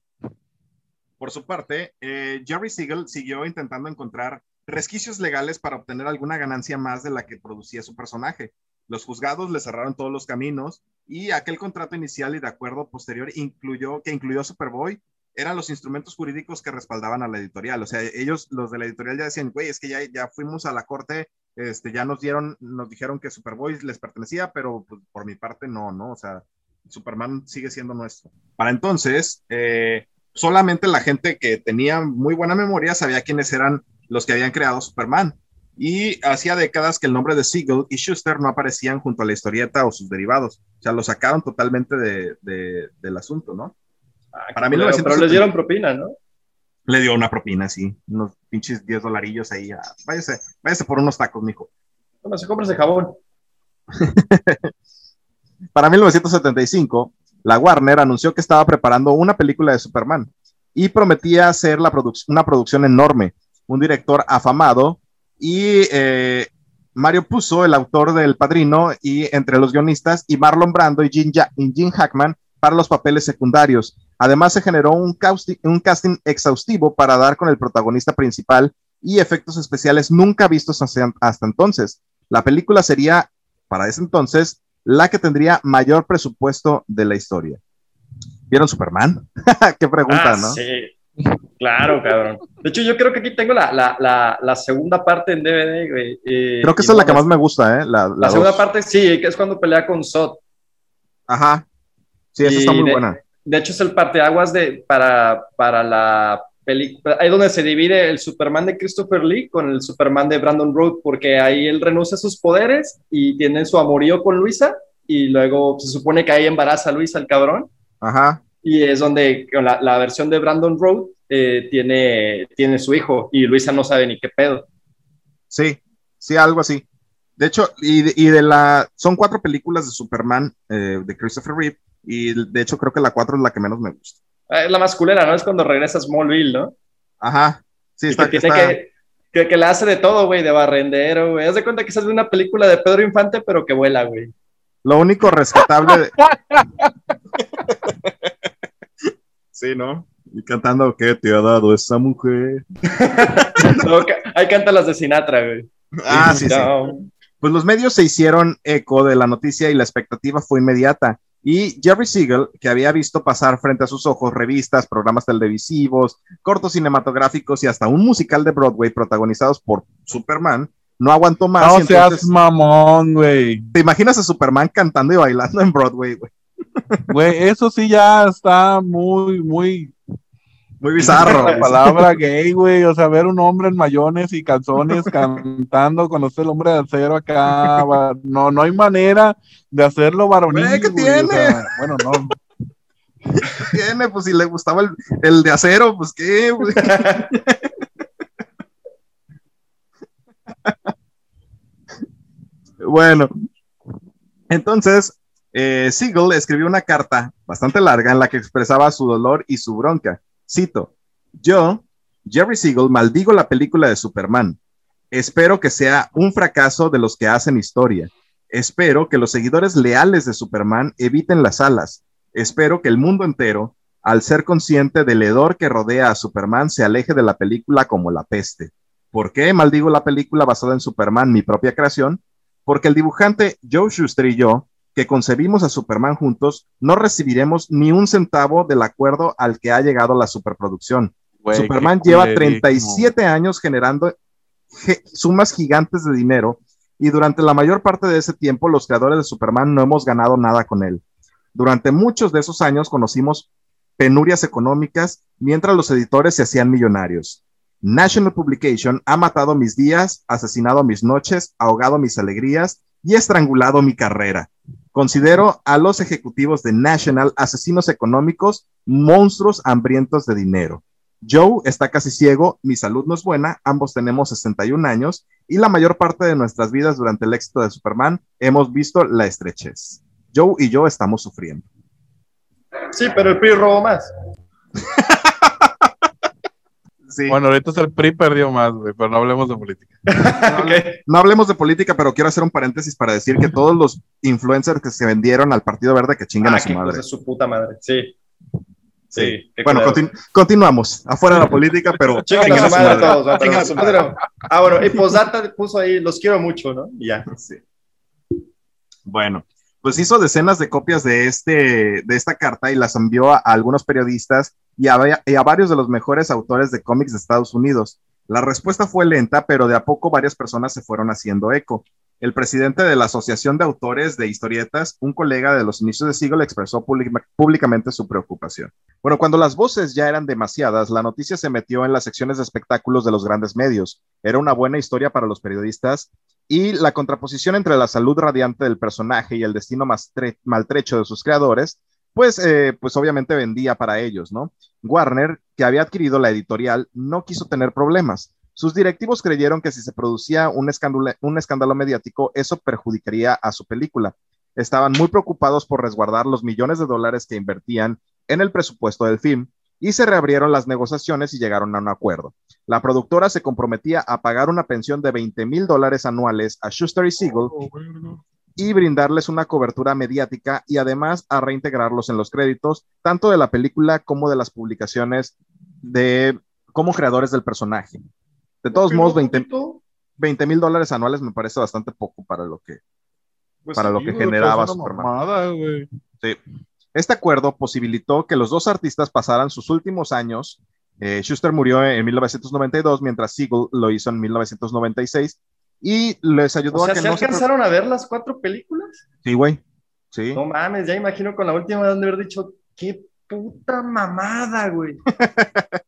Por su parte, eh, Jerry Siegel siguió intentando encontrar resquicios legales para obtener alguna ganancia más de la que producía su personaje. Los juzgados le cerraron todos los caminos y aquel contrato inicial y de acuerdo posterior incluyó, que incluyó Superboy eran los instrumentos jurídicos que respaldaban a la editorial. O sea, ellos, los de la editorial ya decían, güey, es que ya, ya fuimos a la corte, este, ya nos dieron, nos dijeron que Superboy les pertenecía, pero pues, por mi parte no, ¿no? O sea, Superman sigue siendo nuestro. Para entonces, eh, solamente la gente que tenía muy buena memoria sabía quiénes eran los que habían creado Superman. Y hacía décadas que el nombre de Siegel y Schuster no aparecían junto a la historieta o sus derivados. O sea, lo sacaron totalmente de, del asunto, ¿no? Ah, Para mí, pero les dieron propina, ¿no? Le dio una propina, sí. Unos pinches 10 dolarillos ahí. váyase, váyase por unos tacos, mijo. Bueno, se compra ese jabón. Para 1975, la Warner anunció que estaba preparando una película de Superman y prometía hacer la una producción enorme. Un director afamado y eh, Mario Puzo, el autor del Padrino, y entre los guionistas, y Marlon Brando y Jim, Hackman para los papeles secundarios. Además, se generó un, un casting exhaustivo para dar con el protagonista principal y efectos especiales nunca vistos hasta entonces. La película sería, para ese entonces, la que tendría mayor presupuesto de la historia. ¿Vieron Superman? Qué pregunta, ah, ¿no? Sí, claro, cabrón. De hecho, yo creo que aquí tengo la, segunda parte en DVD, güey. creo que esa es la que más me gusta, ¿eh? La, segunda parte, sí, que es cuando pelea con Sot. Ajá. Sí, esa está muy buena. De hecho, es el parteaguas de, para, para la película. Ahí donde se divide el Superman de Christopher Lee con el Superman de Brandon Road, porque ahí él renuncia a sus poderes y tiene su amorío con Luisa, y luego se supone que ahí embaraza a Luisa, el cabrón. Ajá. Y es donde la, la versión de Brandon Road eh, tiene, tiene su hijo y Luisa no sabe ni qué pedo. Sí, sí, algo así. De hecho, y de, y de la. Son cuatro películas de Superman eh, de Christopher Reeve, y de hecho creo que la cuatro es la que menos me gusta. Ah, es la masculera, ¿no? Es cuando regresa a Smallville, ¿no? Ajá. Sí, está, que, que, que, que, la hace de todo, güey, de barrendero, güey. Haz de cuenta que es una película de Pedro Infante, pero que vuela, güey. Lo único rescatable. sí, ¿no? Y cantando, ¿qué te ha dado esa mujer? ahí canta las de Sinatra, güey. Ah, sí, sí. Pues los medios se hicieron eco de la noticia y la expectativa fue inmediata. Y Jerry Siegel, que había visto pasar frente a sus ojos revistas, programas televisivos, cortos cinematográficos y hasta un musical de Broadway protagonizados por Superman, no aguantó más. No seas mamón, güey. ¿Te imaginas a Superman cantando y bailando en Broadway, güey? Güey, eso sí ya está muy, muy... Muy bizarro. La palabra gay, güey. O sea, ver un hombre en mayones y calzones cantando con usted el hombre de acero acá. No, no hay manera de hacerlo varonil. ¿Qué tiene? bueno, no. ¿Qué tiene? Pues si le gustaba el, el de acero, pues qué, güey. bueno, entonces, eh, Siegel escribió una carta bastante larga en la que expresaba su dolor y su bronca. Cito, yo, Jerry Siegel, maldigo la película de Superman. Espero que sea un fracaso de los que hacen historia. Espero que los seguidores leales de Superman eviten las alas. Espero que el mundo entero, al ser consciente del hedor que rodea a Superman, se aleje de la película como la peste. ¿Por qué maldigo la película basada en Superman, mi propia creación? Porque el dibujante Joe Schuster y yo, que concebimos a Superman juntos, no recibiremos ni un centavo del acuerdo al que ha llegado la superproducción. Superman lleva 37 años generando sumas gigantes de dinero y durante la mayor parte de ese tiempo los creadores de Superman no hemos ganado nada con él. Durante muchos de esos años conocimos penurias económicas mientras los editores se hacían millonarios. National Publication ha matado mis días, asesinado mis noches, ahogado mis alegrías y estrangulado mi carrera. Considero a los ejecutivos de National asesinos económicos, monstruos hambrientos de dinero. Joe está casi ciego, mi salud no es buena, ambos tenemos 61 años y la mayor parte de nuestras vidas durante el éxito de Superman hemos visto la estrechez. Joe y yo estamos sufriendo. Sí, pero el PRI robó más. Bueno, ahorita el PRI perdió más, pero no hablemos de política. no, hablemos de política, pero quiero hacer un paréntesis para decir que todos los influencers que se vendieron al Partido Verde que chingan a su madre. su puta madre, sí. Sí. Bueno, continuamos. Afuera de la política, pero chingan a su madre todos. Ah, bueno, y Posdata puso ahí, los quiero mucho, ¿no? ya. Sí. Bueno, pues hizo decenas de copias de, este, de esta carta y las envió a, algunos periodistas y a, varios de los mejores autores de cómics de Estados Unidos. La respuesta fue lenta, pero de a poco varias personas se fueron haciendo eco. el presidente de la Asociación de Autores de Historietas, un colega de los inicios de siglo, expresó públicamente su preocupación. Bueno, cuando las voces ya eran demasiadas, la noticia se metió en las secciones de espectáculos de los grandes medios. Era una buena historia para los periodistas y la contraposición entre la salud radiante del personaje y el destino maltrecho de sus creadores, pues, eh, pues obviamente vendía para ellos, ¿no? Warner, que había adquirido la editorial, no quiso tener problemas sus directivos creyeron que si se producía un escándalo, un escándalo mediático, eso perjudicaría a su película. Estaban muy preocupados por resguardar los millones de dólares que invertían en el presupuesto del film y se reabrieron las negociaciones y llegaron a un acuerdo. La productora se comprometía a pagar una pensión de 20 mil dólares anuales a Schuster y Siegel oh, y brindarles una cobertura mediática y además a reintegrarlos en los créditos, tanto de la película como de las publicaciones de como creadores del personaje. De todos modos, 20 mil dólares anuales me parece bastante poco para lo que, pues para lo que generaba Superman. sí. Este acuerdo posibilitó que los dos artistas pasaran sus últimos años. Eh, Schuster murió en 1992, mientras Siegel lo hizo en 1996 y les ayudó a que ¿se alcanzaron a ver las cuatro películas? Sí, güey. Sí. No mames, ya imagino con la última de haber dicho, qué puta mamada, güey.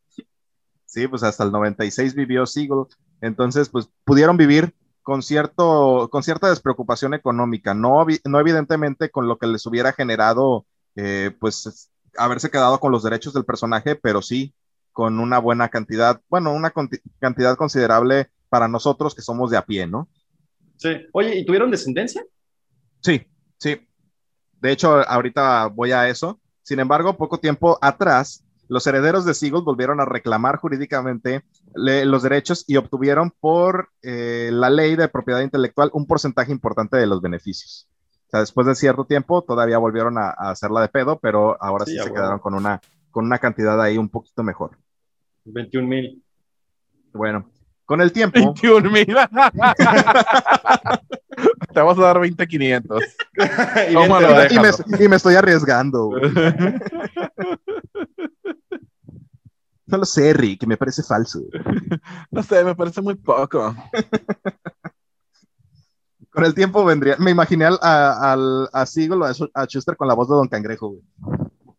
Sí, pues hasta el 96 vivió Siegel. Entonces, pues pudieron vivir con, cierto, con cierta despreocupación económica, no, no evidentemente con lo que les hubiera generado, eh, pues, haberse quedado con los derechos del personaje, pero sí con una buena cantidad, bueno, una cantidad considerable para nosotros que somos de a pie, ¿no? Sí. Oye, ¿y tuvieron descendencia? Sí, sí. De hecho, ahorita voy a eso. Sin embargo, poco tiempo atrás, los herederos de Siegel volvieron a reclamar jurídicamente los derechos y obtuvieron por eh, la ley de propiedad intelectual un porcentaje importante de los beneficios. O sea, después de cierto tiempo todavía volvieron a, hacerla de pedo, pero ahora sí, se quedaron con una, con una cantidad ahí un poquito mejor. 21 mil. Bueno, con el tiempo. 21 mil. Te vamos a dar 20,500. y, y, me, y me estoy arriesgando. No lo sé, Rick, me parece falso. no sé, me parece muy poco. Con el tiempo vendría, me imaginé al, a, al, a Siegel o a, Schuster con la voz de Don Cangrejo, güey.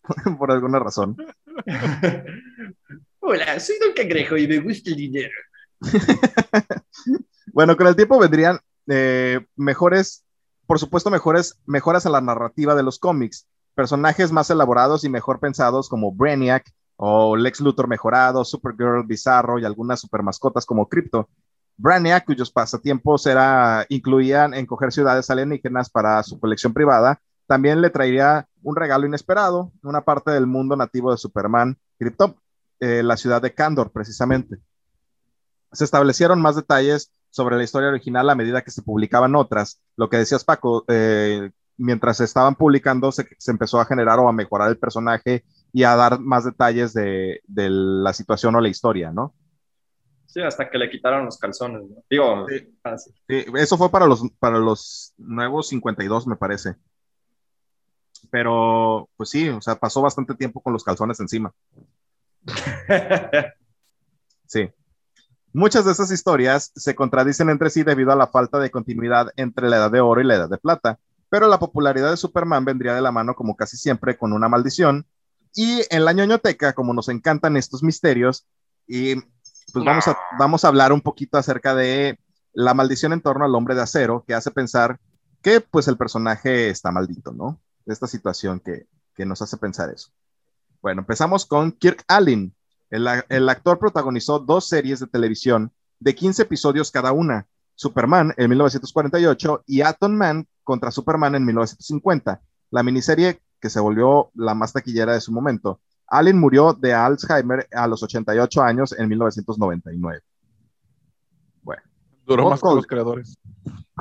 Por alguna razón. Hola, soy Don Cangrejo y me gusta el dinero. bueno, con el tiempo vendrían eh, mejores, por supuesto, mejores mejoras a la narrativa de los cómics, personajes más elaborados y mejor pensados como Brainiac, o Lex Luthor mejorado, Supergirl bizarro y algunas supermascotas como Crypto. Brainiac, cuyos pasatiempos era, incluían en coger ciudades alienígenas para su colección privada, también le traería un regalo inesperado, una parte del mundo nativo de Superman, Crypto, eh, la ciudad de Kandor, precisamente. Se establecieron más detalles sobre la historia original a medida que se publicaban otras. Lo que decías, Paco, eh, mientras se estaban publicando, se, se, empezó a generar o a mejorar el personaje y a dar más detalles de, de, la situación o la historia, ¿no? Sí, hasta que le quitaron los calzones, ¿no? Digo, sí. Ah, sí. eso fue para los, para los nuevos 52, me parece. Pero, pues sí, o sea, pasó bastante tiempo con los calzones encima. sí. Muchas de esas historias se contradicen entre sí debido a la falta de continuidad entre la edad de oro y la edad de plata, pero la popularidad de Superman vendría de la mano, como casi siempre, con una maldición, y en la ñoñoteca, como nos encantan estos misterios, y pues vamos a, vamos a hablar un poquito acerca de la maldición en torno al hombre de acero, que hace pensar que pues el personaje está maldito, ¿no? Esta situación que, que nos hace pensar eso. Bueno, empezamos con Kirk Allen. El, el, actor protagonizó dos series de televisión de 15 episodios cada una, Superman en 1948 y Atom Man contra Superman en 1950. La miniserie que se volvió la más taquillera de su momento. Allen murió de Alzheimer a los 88 años en 1999. Bueno. Duró más con los creadores.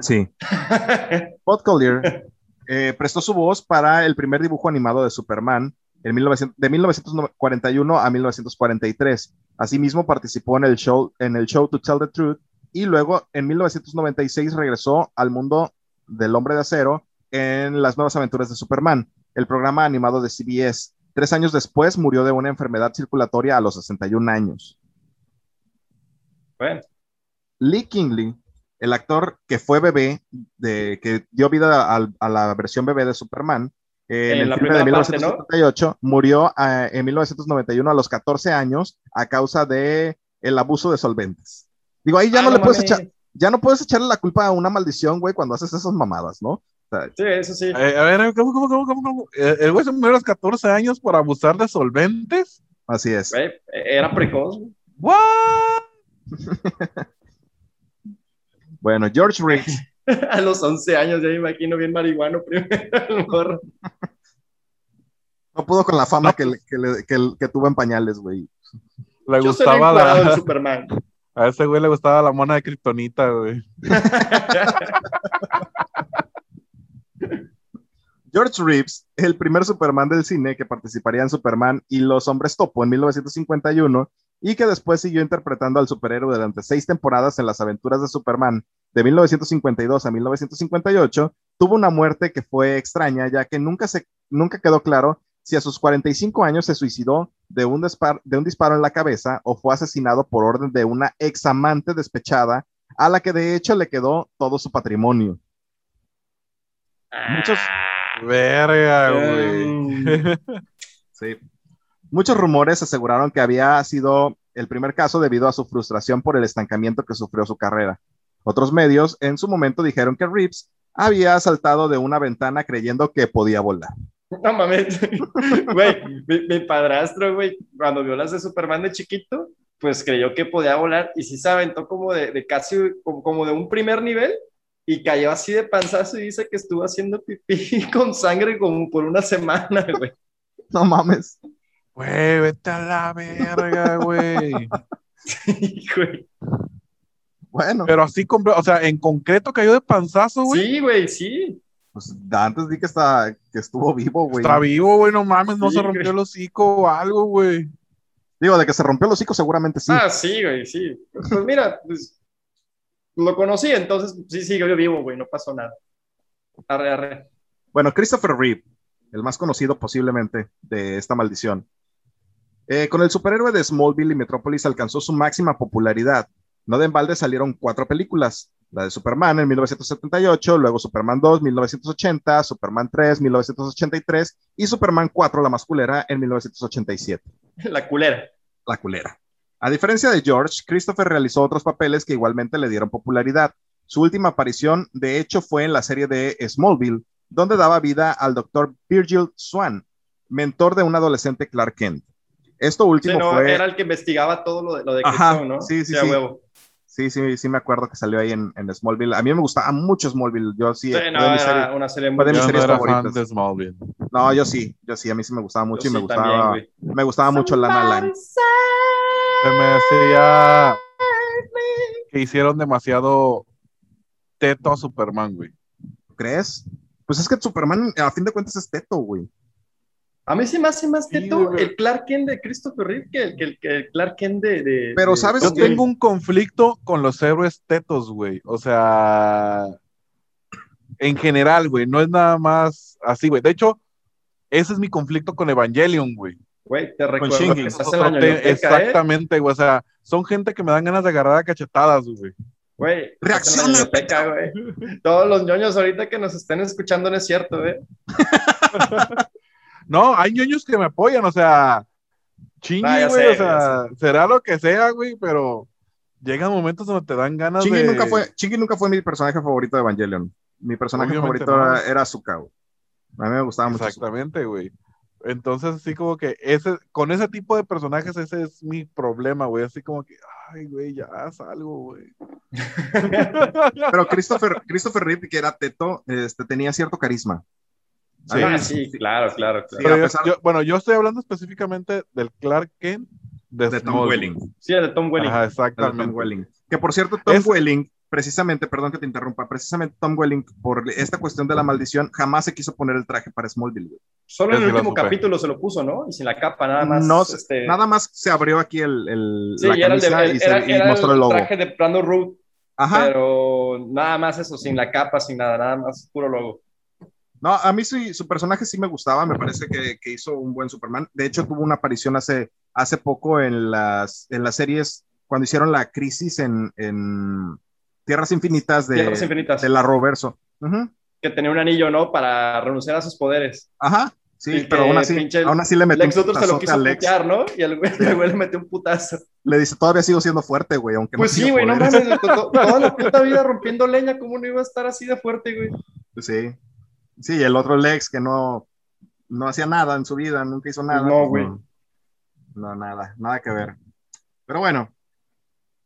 Sí. Pod Collier eh, prestó su voz para el primer dibujo animado de Superman en de 1941 a 1943. Asimismo participó en el, show, en el show To Tell the Truth y luego en 1996 regresó al mundo del hombre de acero en las nuevas aventuras de Superman el programa animado de CBS. Tres años después murió de una enfermedad circulatoria a los 61 años. Bueno. Lee Kingley el actor que fue bebé, de, que dio vida a, la versión bebé de Superman, en, el filme de 1978, murió eh, en 1991 a los 14 años a causa de el abuso de solventes. Digo, ahí ya ah, no, le puedes echar, ya no puedes echarle la culpa a una maldición, güey, cuando haces esas mamadas, ¿no? Sí, eso sí. Eh, a ver, ¿cómo, cómo, cómo, cómo? Eh, ¿El güey se murió a los 14 años por abusar de solventes? Así es. era precoz. ¿What? bueno, George Riggs. a los 11 años, ya me imagino bien marihuano primero. no pudo con la fama que, que, que, tuvo en pañales, güey. Le gustaba la... Superman. A ese güey le gustaba la mona de Kryptonita, güey. George Reeves, el primer Superman del cine que participaría en Superman y los Hombres Topo en 1951 y que después siguió interpretando al superhéroe durante seis temporadas en las aventuras de Superman de 1952 a 1958, tuvo una muerte que fue extraña ya que nunca, se, nunca quedó claro si a sus 45 años se suicidó de un, de un disparo en la cabeza o fue asesinado por orden de una examante despechada a la que de hecho le quedó todo su patrimonio. Muchos... Verga, güey. sí. Muchos rumores aseguraron que había sido el primer caso debido a su frustración por el estancamiento que sufrió su carrera. Otros medios en su momento dijeron que Reeves había saltado de una ventana creyendo que podía volar. No mames, güey, mi, padrastro, güey, cuando vio las de Superman de chiquito, pues creyó que podía volar y sí se aventó como de, casi, como, de un primer nivel y cayó así de panzazo y dice que estuvo haciendo pipí con sangre como por una semana, güey. No mames. Güey, vete a la verga, güey. sí, güey. Bueno. Pero así, o sea, en concreto cayó de panzazo, güey. Sí, güey, sí. Pues antes di que, está, que estuvo vivo, güey. Está vivo, güey, no mames, no se rompió el hocico o algo, güey. Digo, de que se rompió el hocico seguramente sí. Ah, sí, güey, sí. Pues mira, pues, lo conocí, entonces sí siguió vivo, güey, no pasó nada. Arre, arre. Bueno, Christopher Reeve, el más conocido posiblemente de esta maldición. Eh, con el superhéroe de Smallville y Metropolis alcanzó su máxima popularidad. No de embalde salieron cuatro películas, la de Superman en 1978, luego Superman 2, 1980, Superman 3, 1983 y Superman 4, la masculera, en 1987. La culera. La culera. A diferencia de George, Christopher realizó otros papeles que igualmente le dieron popularidad. Su última aparición, de hecho, fue en la serie de Smallville, donde daba vida al doctor Virgil Swan, mentor de un adolescente Clark Kent. Esto último fue... Era el que investigaba todo lo de, lo de ¿no? Sí, sí, sí. Sí, sí, sí, me acuerdo que salió ahí en, en, Smallville. A mí me gustaba mucho Smallville. Yo sí. sí no, era una serie muy de mis series favoritas. de Smallville. No, yo sí, yo sí, a mí sí me gustaba mucho y me gustaba, me gustaba mucho Lana Lang. Se me decía que hicieron demasiado teto a Superman, güey. ¿Crees? Pues es que Superman, a fin de cuentas, es teto, güey. A mí se me hace más teto el Clark Kent de Christopher Reeve que el, que el, Clark Kent de, Pero, ¿sabes? Yo tengo un conflicto con los héroes tetos, güey. O sea, en general, güey. No es nada más así, güey. De hecho, ese es mi conflicto con Evangelion, güey. Güey, te recuerdo que ¿eh? Exactamente, güey. O sea, son gente que me dan ganas de agarrar a cachetadas, güey. Güey, reacciona. güey. Todos los ñoños ahorita que nos estén escuchando no es cierto, güey. No, hay ñoños que me apoyan, o sea, chingue, ah, güey, o sea, será lo que sea, güey, pero llegan momentos donde te dan ganas de... Nunca fue, Chingy nunca fue mi personaje favorito de Evangelion. Mi personaje favorito era, era A mí me gustaba mucho. Exactamente, güey. Entonces, así como que ese, con ese tipo de personajes, ese es mi problema, güey. Así como que, ay, güey, ya salgo, güey. Pero Christopher, Christopher Reeve, que era teto, este, tenía cierto carisma. Sí, ah, sí, claro, claro. bueno, yo estoy hablando específicamente del Clark Kent de, Tom Welling. Sí, de Tom Welling. Ajá, exactamente. Tom Welling. Que por cierto, Tom Welling, precisamente, perdón que te interrumpa, precisamente Tom Welling, por esta cuestión de la maldición, jamás se quiso poner el traje para Smallville. Solo en el último capítulo se lo puso, ¿no? Y sin la capa, nada más. No, este... Nada más se abrió aquí el, el la camisa y, se, mostró el logo. traje de Brandon Root. Ajá. Pero nada más eso, sin la capa, sin nada, nada más puro logo. No, a mí su, su personaje sí me gustaba, me parece que, que, hizo un buen Superman. De hecho, tuvo una aparición hace, hace poco en las, en las series, cuando hicieron la crisis en, en, Tierras Infinitas de, Tierras Infinitas. de la Roverso. Que tenía un anillo, ¿no? Para renunciar a sus poderes. Ajá. Sí, pero aún así, aún así le metió Lex un putazo se lo quiso putear, ¿no? Y el güey, le metió un putazo. Le dice, todavía sigo siendo fuerte, güey, aunque Pues sí, güey, no mames, toda la puta vida rompiendo leña, ¿cómo no iba a estar así de fuerte, güey? Pues sí. Sí, el otro Lex que no, no hacía nada en su vida, nunca hizo nada. No, güey. No, nada, nada que ver. Pero bueno,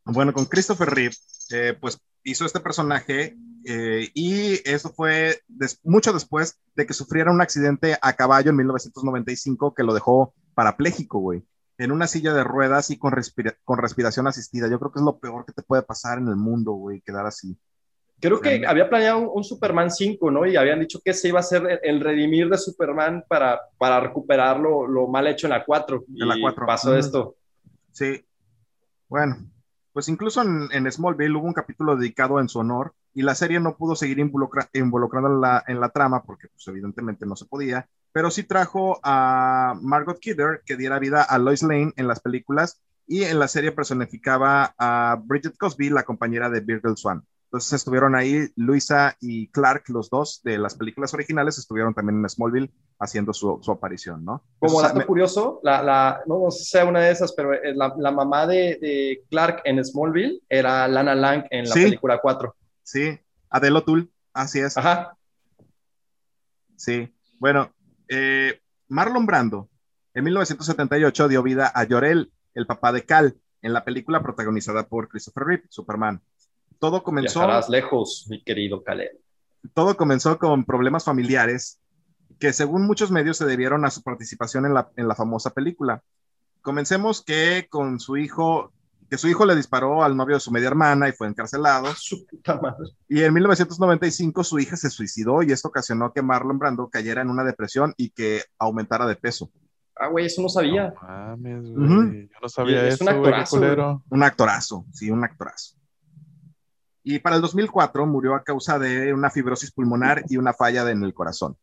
bueno, con Christopher Reeve, eh, pues hizo este personaje eh, y eso fue mucho después de que sufriera un accidente a caballo en 1995 que lo dejó parapléjico, güey, en una silla de ruedas y con, con respiración asistida. Yo creo que es lo peor que te puede pasar en el mundo, güey, quedar así. Creo que había planeado un, Superman 5, ¿no? Y habían dicho que ese iba a ser el, redimir de Superman para, para recuperar lo, lo, mal hecho en la 4. En la 4. Pasó esto. Sí. Bueno, pues incluso en, Smallville hubo un capítulo dedicado en su honor y la serie no pudo seguir la, en la trama porque pues, evidentemente no se podía, pero sí trajo a Margot Kidder que diera vida a Lois Lane en las películas y en la serie personificaba a Bridget Cosby, la compañera de Virgil Swan. Entonces estuvieron ahí Luisa y Clark, los dos de las películas originales, estuvieron también en Smallville haciendo su, su aparición, ¿no? Como dato curioso, la, la, no, sé si sea una de esas, pero eh, la, la mamá de, de, Clark en Smallville era Lana Lang en la película 4. Sí, Adele O'Toole, así es. Ajá. Sí, bueno, eh, Marlon Brando en 1978 dio vida a Jorel, el papá de Cal, en la película protagonizada por Christopher Reeve, Superman todo comenzó. Viajarás lejos, mi querido Caleb. Todo comenzó con problemas familiares que, según muchos medios, se debieron a su participación en la, en la famosa película. Comencemos que con su hijo, que su hijo le disparó al novio de su media hermana y fue encarcelado. Su puta madre. Y en 1995 su hija se suicidó y esto ocasionó que Marlon Brando cayera en una depresión y que aumentara de peso. Ah, güey, eso no sabía. No mames, güey. Yo no sabía eso, un actorazo, Un actorazo, sí, un actorazo. Y para el 2004 murió a causa de una fibrosis pulmonar y una falla en el corazón.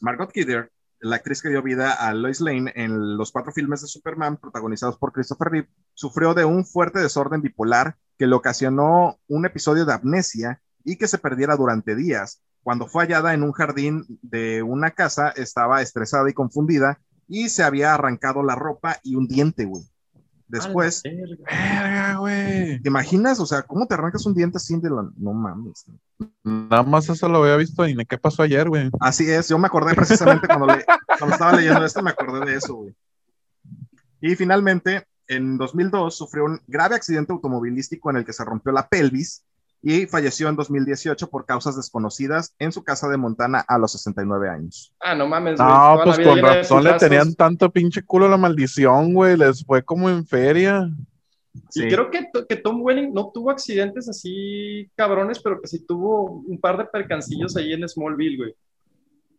Margot Kidder, la actriz que dio vida a Lois Lane en los cuatro filmes de Superman protagonizados por Christopher Reeve, sufrió de un fuerte desorden bipolar que le ocasionó un episodio de amnesia y que se perdiera durante días. Cuando fue hallada en un jardín de una casa, estaba estresada y confundida y se había arrancado la ropa y un diente, güey. Después, verga, güey. ¿Te imaginas? O sea, ¿cómo te arrancas un diente así de la... No mames. Nada más eso lo había visto y qué pasó ayer, güey. Así es, yo me acordé precisamente cuando, le... cuando estaba leyendo esto, me acordé de eso, güey. Y finalmente, en 2002, sufrió un grave accidente automovilístico en el que se rompió la pelvis y falleció en 2018 por causas desconocidas en su casa de Montana a los 69 años. Ah, no mames. No, pues con razón le tenían tanto pinche culo la maldición, güey. Les fue como en feria. Sí. Y creo que, que, Tom Welling no tuvo accidentes así cabrones, pero que sí tuvo un par de percancillos ahí en Smallville, güey.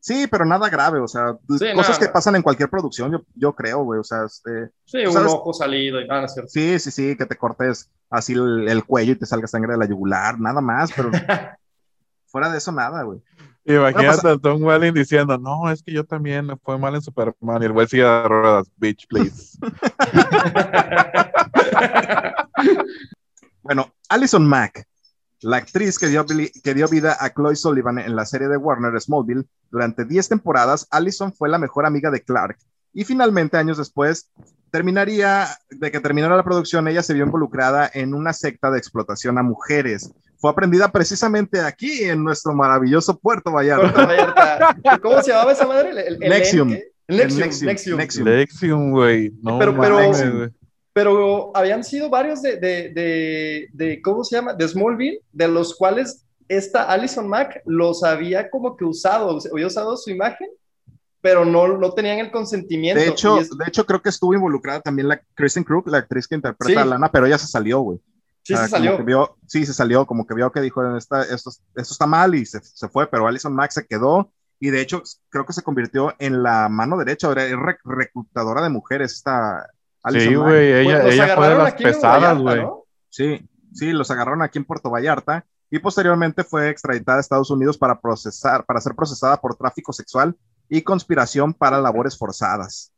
Sí, pero nada grave, o sea, cosas que pasan en cualquier producción, yo, yo creo, güey, o sea, este, Sí, un ojo salido y nada, ¿cierto? Sí, sí, sí, que te cortes así el, cuello y te salga sangre de la yugular, nada más, pero fuera de eso, nada, güey. Imagínate a Tom Welling diciendo, no, es que yo también fue mal en Superman y el güey sigue de ruedas, bitch, please. bueno, Alison Mack la actriz que dio, que dio vida a Chloe Sullivan en la serie de Warner Smallville durante 10 temporadas, Allison fue la mejor amiga de Clark. Y finalmente, años después, terminaría, de que terminara la producción, ella se vio involucrada en una secta de explotación a mujeres. Fue aprendida precisamente aquí, en nuestro maravilloso Puerto Vallarta. ¿Cómo se llamaba esa madre? El, Nexium. Nexium. Nexium, güey. No, pero, pero, pero habían sido varios de, de, de, ¿cómo se llama? De Smallville, de los cuales esta Alison Mack los había como que usado, había usado su imagen, pero no, no tenían el consentimiento. De hecho, de hecho, creo que estuvo involucrada también la Kristen Crook, la actriz que interpreta a Lana, pero ella se salió, güey. Sí, se salió. sí, se salió, como que vio que dijo, esto, esto está mal y se, se, fue, pero Alison Mack se quedó y de hecho creo que se convirtió en la mano derecha, era reclutadora de mujeres, esta sí, güey, ella, ella fue de las pesadas, güey. Sí, sí, los agarraron aquí en Puerto Vallarta y posteriormente fue extraditada a Estados Unidos para procesar, para ser procesada por tráfico sexual y conspiración para labores forzadas.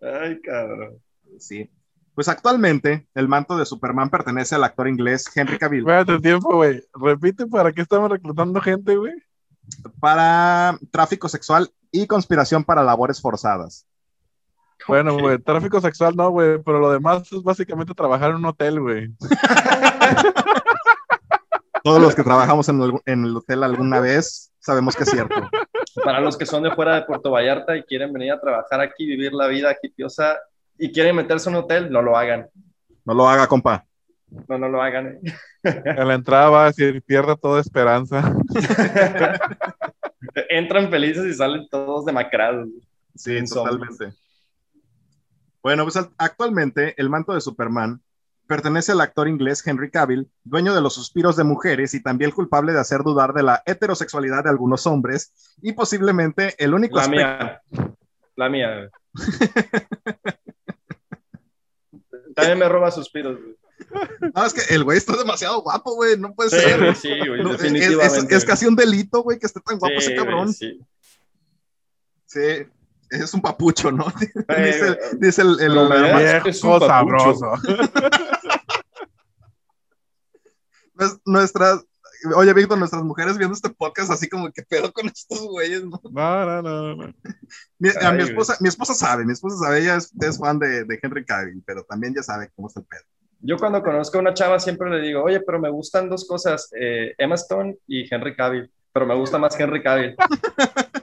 Ay, cabrón. Sí. Pues actualmente el manto de Superman pertenece al actor inglés Henry Cavill. Espérate tiempo, güey. Repite para qué estamos reclutando gente, güey. Para tráfico sexual y conspiración para labores forzadas. Bueno, güey, tráfico sexual no, güey, pero lo demás es básicamente trabajar en un hotel, güey. Todos los que trabajamos en el, en el, hotel alguna vez sabemos que es cierto. Para los que son de fuera de Puerto Vallarta y quieren venir a trabajar aquí, vivir la vida aquí piosa y quieren meterse en un hotel, no lo hagan. No lo haga, compa. No, no lo hagan. Eh. En la entrada va a decir, pierda toda esperanza. Entran felices y salen todos demacrados. Sí, totalmente. Bueno, pues actualmente el manto de Superman pertenece al actor inglés Henry Cavill, dueño de los suspiros de mujeres y también culpable de hacer dudar de la heterosexualidad de algunos hombres y posiblemente el único la mía. La mía. también me roba suspiros. No, es que el güey está demasiado guapo, güey. No puede ser. Sí, güey. Es, casi un delito, güey, que esté tan guapo ese cabrón. sí. Sí, es un papucho, ¿no? dice, dice, el, el, el viejo sabroso. nuestras, oye, Víctor, nuestras mujeres viendo este podcast así como que pedo con estos güeyes, ¿no? No, no, no, no. Mi, a mi esposa, mi esposa sabe, mi esposa sabe, ella es, es fan de, de, Henry Cavill, pero también ya sabe cómo está el pedo. Yo cuando conozco a una chava siempre le digo, oye, pero me gustan dos cosas, eh, Emma Stone y Henry Cavill, pero me gusta más Henry Cavill.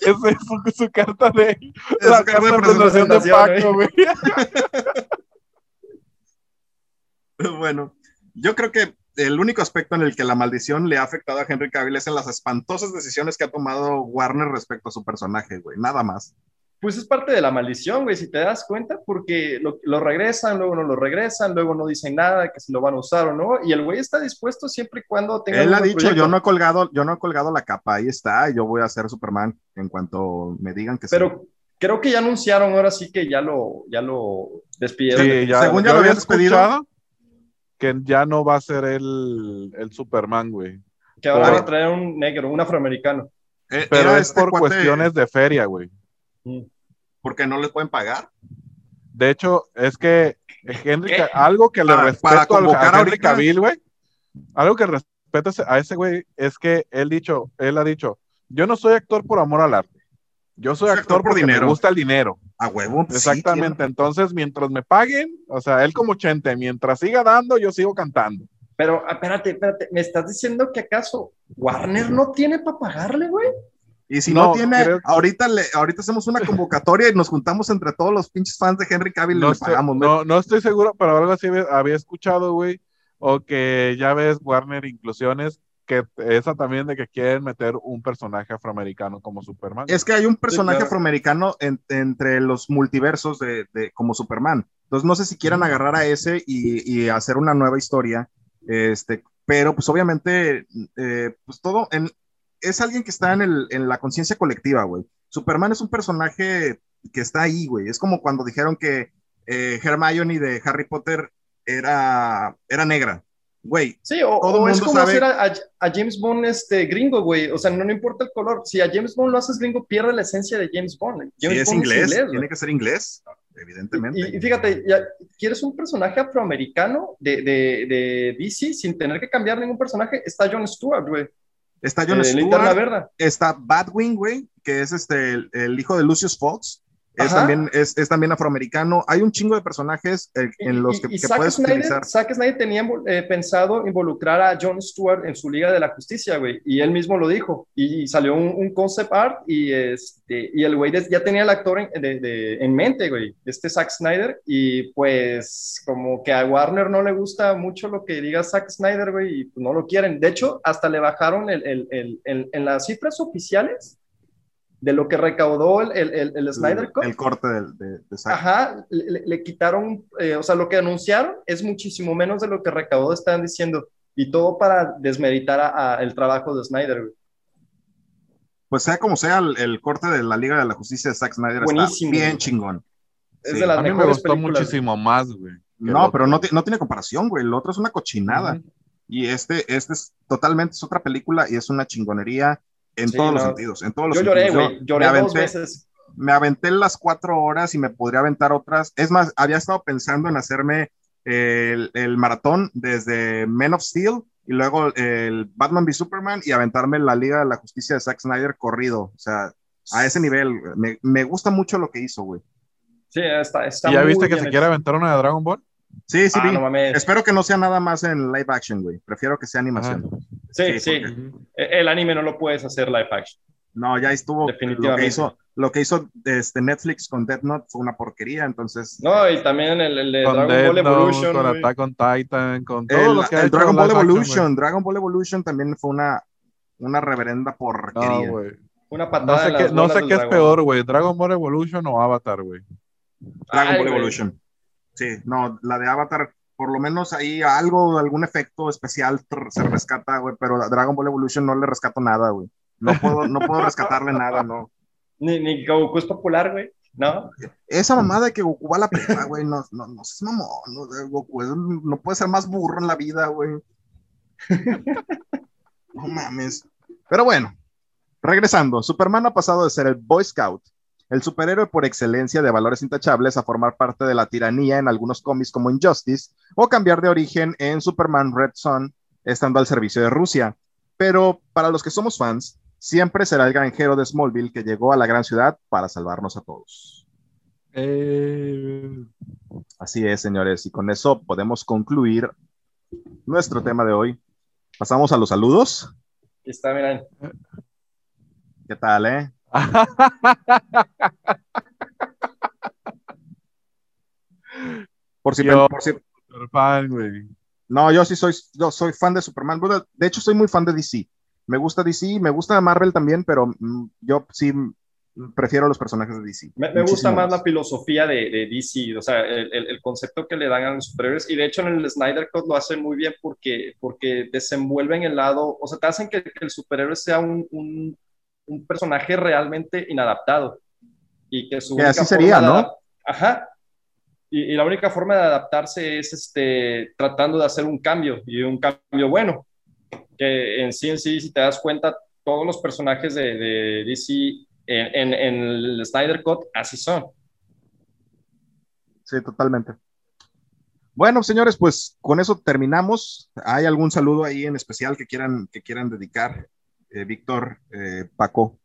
Esa es su, carta de, es la carta de presentación de Paco, güey. bueno, yo creo que el único aspecto en el que la maldición le ha afectado a Henry Cavill es en las espantosas decisiones que ha tomado Warner respecto a su personaje, güey, nada más. Pues es parte de la maldición, güey, si te das cuenta, porque lo, lo, regresan, luego no lo regresan, luego no dicen nada, que si lo van a usar o no, y el güey está dispuesto siempre y cuando tenga... Él ha dicho, proyecto. yo no he colgado, yo no he colgado la capa, ahí está, yo voy a ser Superman en cuanto me digan que Pero sí. creo que ya anunciaron ahora sí que ya lo, ya lo despidieron. Sí, ya, Según ya lo habían despedido que ya no va a ser el, el Superman, güey. Que ahora va a traer un negro, un afroamericano. Eh, Pero es este por cuate... cuestiones de feria, güey. Mm. Porque no les pueden pagar. De hecho, es que Henry, algo que le respeto a Henry Cavill, güey, algo que respeto a ese güey es que él dicho, él ha dicho, yo no soy actor por amor al arte. Yo soy actor, actor por dinero. me gusta el dinero. A huevo. Exactamente. Sí, Entonces, mientras me paguen, o sea, él como Chente, mientras siga dando, yo sigo cantando. Pero, espérate, espérate, ¿me estás diciendo que acaso Warner no tiene para pagarle, güey? Y si no, no tiene, creo... ahorita, le, ahorita hacemos una convocatoria y nos juntamos entre todos los pinches fans de Henry Cavill no y le estoy, pagamos, No, no estoy seguro, pero algo así había escuchado, güey, o que ya ves Warner Inclusiones, que esa también de que quieren meter un personaje afroamericano como Superman. Es que hay un personaje sí, claro. afroamericano en, entre los multiversos de, de, como Superman. Entonces no sé si quieran agarrar a ese y, y hacer una nueva historia. Este, pero pues obviamente, eh, pues todo en, es alguien que está en, el, en la conciencia colectiva, güey. Superman es un personaje que está ahí, güey. Es como cuando dijeron que eh, Hermione de Harry Potter era, era negra. Güey. Sí, o, o es como sabe... hacer a, a, James Bond este, gringo, güey. O sea, no, no, importa el color. Si a James Bond lo haces gringo, pierde la esencia de James Bond. James sí, es, Bond inglés, es inglés, tiene que ser inglés, evidentemente. Y, y fíjate, ya, ¿quieres un personaje afroamericano de, de, de, DC sin tener que cambiar ningún personaje? Está Jon Stewart, güey. Está Jon eh, Stewart, está Batwing, güey, que es este, el, el, hijo de Lucius Fox. Es también, es, es, también afroamericano. Hay un chingo de personajes eh, en los que, y, y que Zack puedes Snyder, utilizar. Zack Snyder tenía eh, pensado involucrar a Jon Stewart en su Liga de la Justicia, güey, y él mismo lo dijo. Y salió un, un concept art y, este, y el güey ya tenía el actor en, de, de, en mente, güey, este Zack Snyder. Y pues como que a Warner no le gusta mucho lo que diga Zack Snyder, güey, y pues no lo quieren. De hecho, hasta le bajaron el, el, el en las cifras oficiales de lo que recaudó el, el, el Snyder Cut. El corte de, de, de Ajá, le, le quitaron, eh, o sea, lo que anunciaron es muchísimo menos de lo que recaudó, están diciendo, y todo para desmeritar a, a el trabajo de Snyder. Güey. Pues sea como sea, el, el, corte de la Liga de la Justicia de Zack Snyder Buenísimo, está bien chingón. Es sí. de las a mí me gustó películas, muchísimo güey. más, güey. No, pero no, no, tiene comparación, güey. El otro es una cochinada. Uh -huh. Y este, este es totalmente es otra película y es una chingonería en sí, todos no. los sentidos. En todos los yo lloré, güey. Lloré aventé, dos veces. me aventé las cuatro horas y me podría aventar otras. Es más, había estado pensando en hacerme el, el maratón desde Men of Steel y luego el Batman v Superman y aventarme la Liga de la Justicia de Zack Snyder corrido. O sea, a ese nivel. Me, me gusta mucho lo que hizo, güey. Sí, está, está ¿Ya viste que se quiere aventar una de Dragon Ball? Sí, sí, ah, Espero que no sea nada más en live action, güey. Prefiero que sea animación. Sí, sí. E, el anime no lo puedes hacer live action. No, ya estuvo. Definitivamente. Lo que hizo, lo que hizo este Netflix con Death Note fue una porquería, entonces. No, y también el, el de Dragon Ball Evolution. Con Attack on Titan, con todo el, lo que el Dragon Ball Evolution. Dragon Ball Evolution también fue una, una reverenda porquería. No, una patada. No sé, qué, no sé qué es peor, güey. Dragon Ball Evolution o Avatar, güey. Dragon Ball Evolution. Sí, no, la de Avatar, por lo menos ahí algo, algún efecto especial se rescata, güey, pero Dragon Ball Evolution no le rescato nada, güey. No puedo, no puedo rescatarle nada, no. Ni, ni Goku es popular, güey, ¿no? Esa mamada de que Goku va a la prepa, güey, no, no, no es mamón, no, Goku no puede ser más burro en la vida, güey. No mames. Pero bueno, regresando, Superman ha pasado de ser el Boy Scout el superhéroe por excelencia de valores intachables a formar parte de la tiranía en algunos cómics como Injustice o cambiar de origen en Superman Red Son estando al servicio de Rusia. Pero para los que somos fans, siempre será el granjero de Smallville que llegó a la gran ciudad para salvarnos a todos. Eh. Así es, señores, y con eso podemos concluir nuestro tema de hoy. Pasamos a los saludos. Está, bien. ¿Qué tal, eh? Por si, por No, yo sí soy, yo soy fan de Superman. de hecho, soy muy fan de DC. Me gusta DC, me gusta Marvel también, pero mm, yo sí prefiero los personajes de DC. Me, gusta más la filosofía de, DC, o sea, el, concepto que le dan a los superhéroes. Y de hecho, en el Snyder Code lo hacen muy bien porque, porque desenvuelven el lado, o sea, te hacen que, el superhéroe sea un, un personaje realmente inadaptado. Y que su así sería, ¿no? Ajá. Y, la única forma de adaptarse es este, tratando de hacer un cambio y un cambio bueno. Que en sí, en sí, si te das cuenta, todos los personajes de, de DC en, en, en, el Snyder Cut así son. Sí, totalmente. Bueno, señores, pues con eso terminamos. ¿Hay algún saludo ahí en especial que quieran, que quieran dedicar? Eh, Víctor, eh, Paco.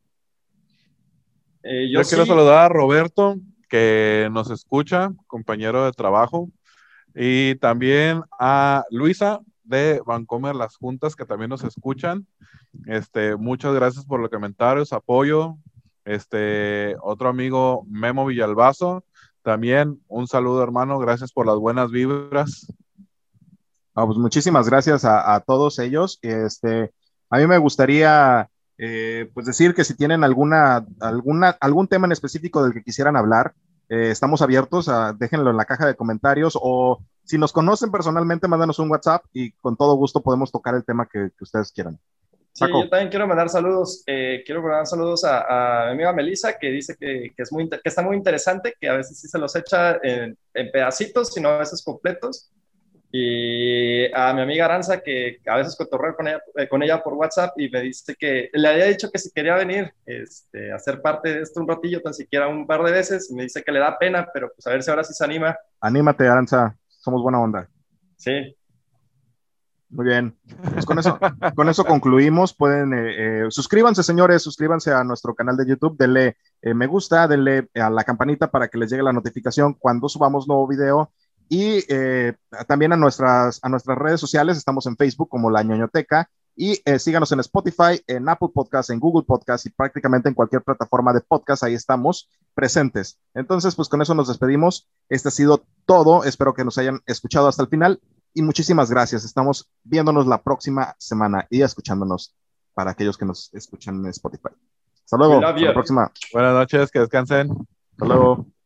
Eh, yo, quiero saludar a Roberto, que nos escucha, compañero de trabajo, y también a Luisa de Vancomer Las Juntas, que también nos escuchan. Este, muchas gracias por los comentarios, apoyo. Este, otro amigo Memo Villalbazo, también un saludo hermano, gracias por las buenas vibras. Ah, pues muchísimas gracias a, a, todos ellos. Este, a mí me gustaría eh, pues decir que si tienen alguna, alguna, algún tema en específico del que quisieran hablar, eh, estamos abiertos, a, déjenlo en la caja de comentarios o si nos conocen personalmente, mándanos un WhatsApp y con todo gusto podemos tocar el tema que, ustedes quieran. Sí, yo también quiero mandar saludos. Eh, quiero mandar saludos a, mi amiga Melissa, que dice que, es muy, que está muy interesante, que a veces sí se los echa en, en pedacitos, sino a veces completos. Y a mi amiga Aranza, que a veces cotorreo con ella, eh, con ella por WhatsApp y me dice que le había dicho que si quería venir este, a ser parte de esto un ratillo, tan siquiera un par de veces, me dice que le da pena, pero pues a ver si ahora sí se anima. Anímate, Aranza, somos buena onda. Sí. Muy bien. Pues con eso, con eso concluimos. Pueden, eh, eh, suscríbanse, señores, suscríbanse a nuestro canal de YouTube, denle me gusta, denle a la campanita para que les llegue la notificación cuando subamos nuevo video y eh, también a nuestras, a nuestras redes sociales, estamos en Facebook como La ñoñoteca y eh, síganos en Spotify, en Apple Podcast, en Google Podcast y prácticamente en cualquier plataforma de podcast, ahí estamos presentes. Entonces, pues con eso nos despedimos. Este ha sido todo. Espero que nos hayan escuchado hasta el final y muchísimas gracias. Estamos viéndonos la próxima semana y escuchándonos para aquellos que nos escuchan en Spotify. Hasta luego. Hasta la próxima. Buenas noches, que descansen. Hasta luego.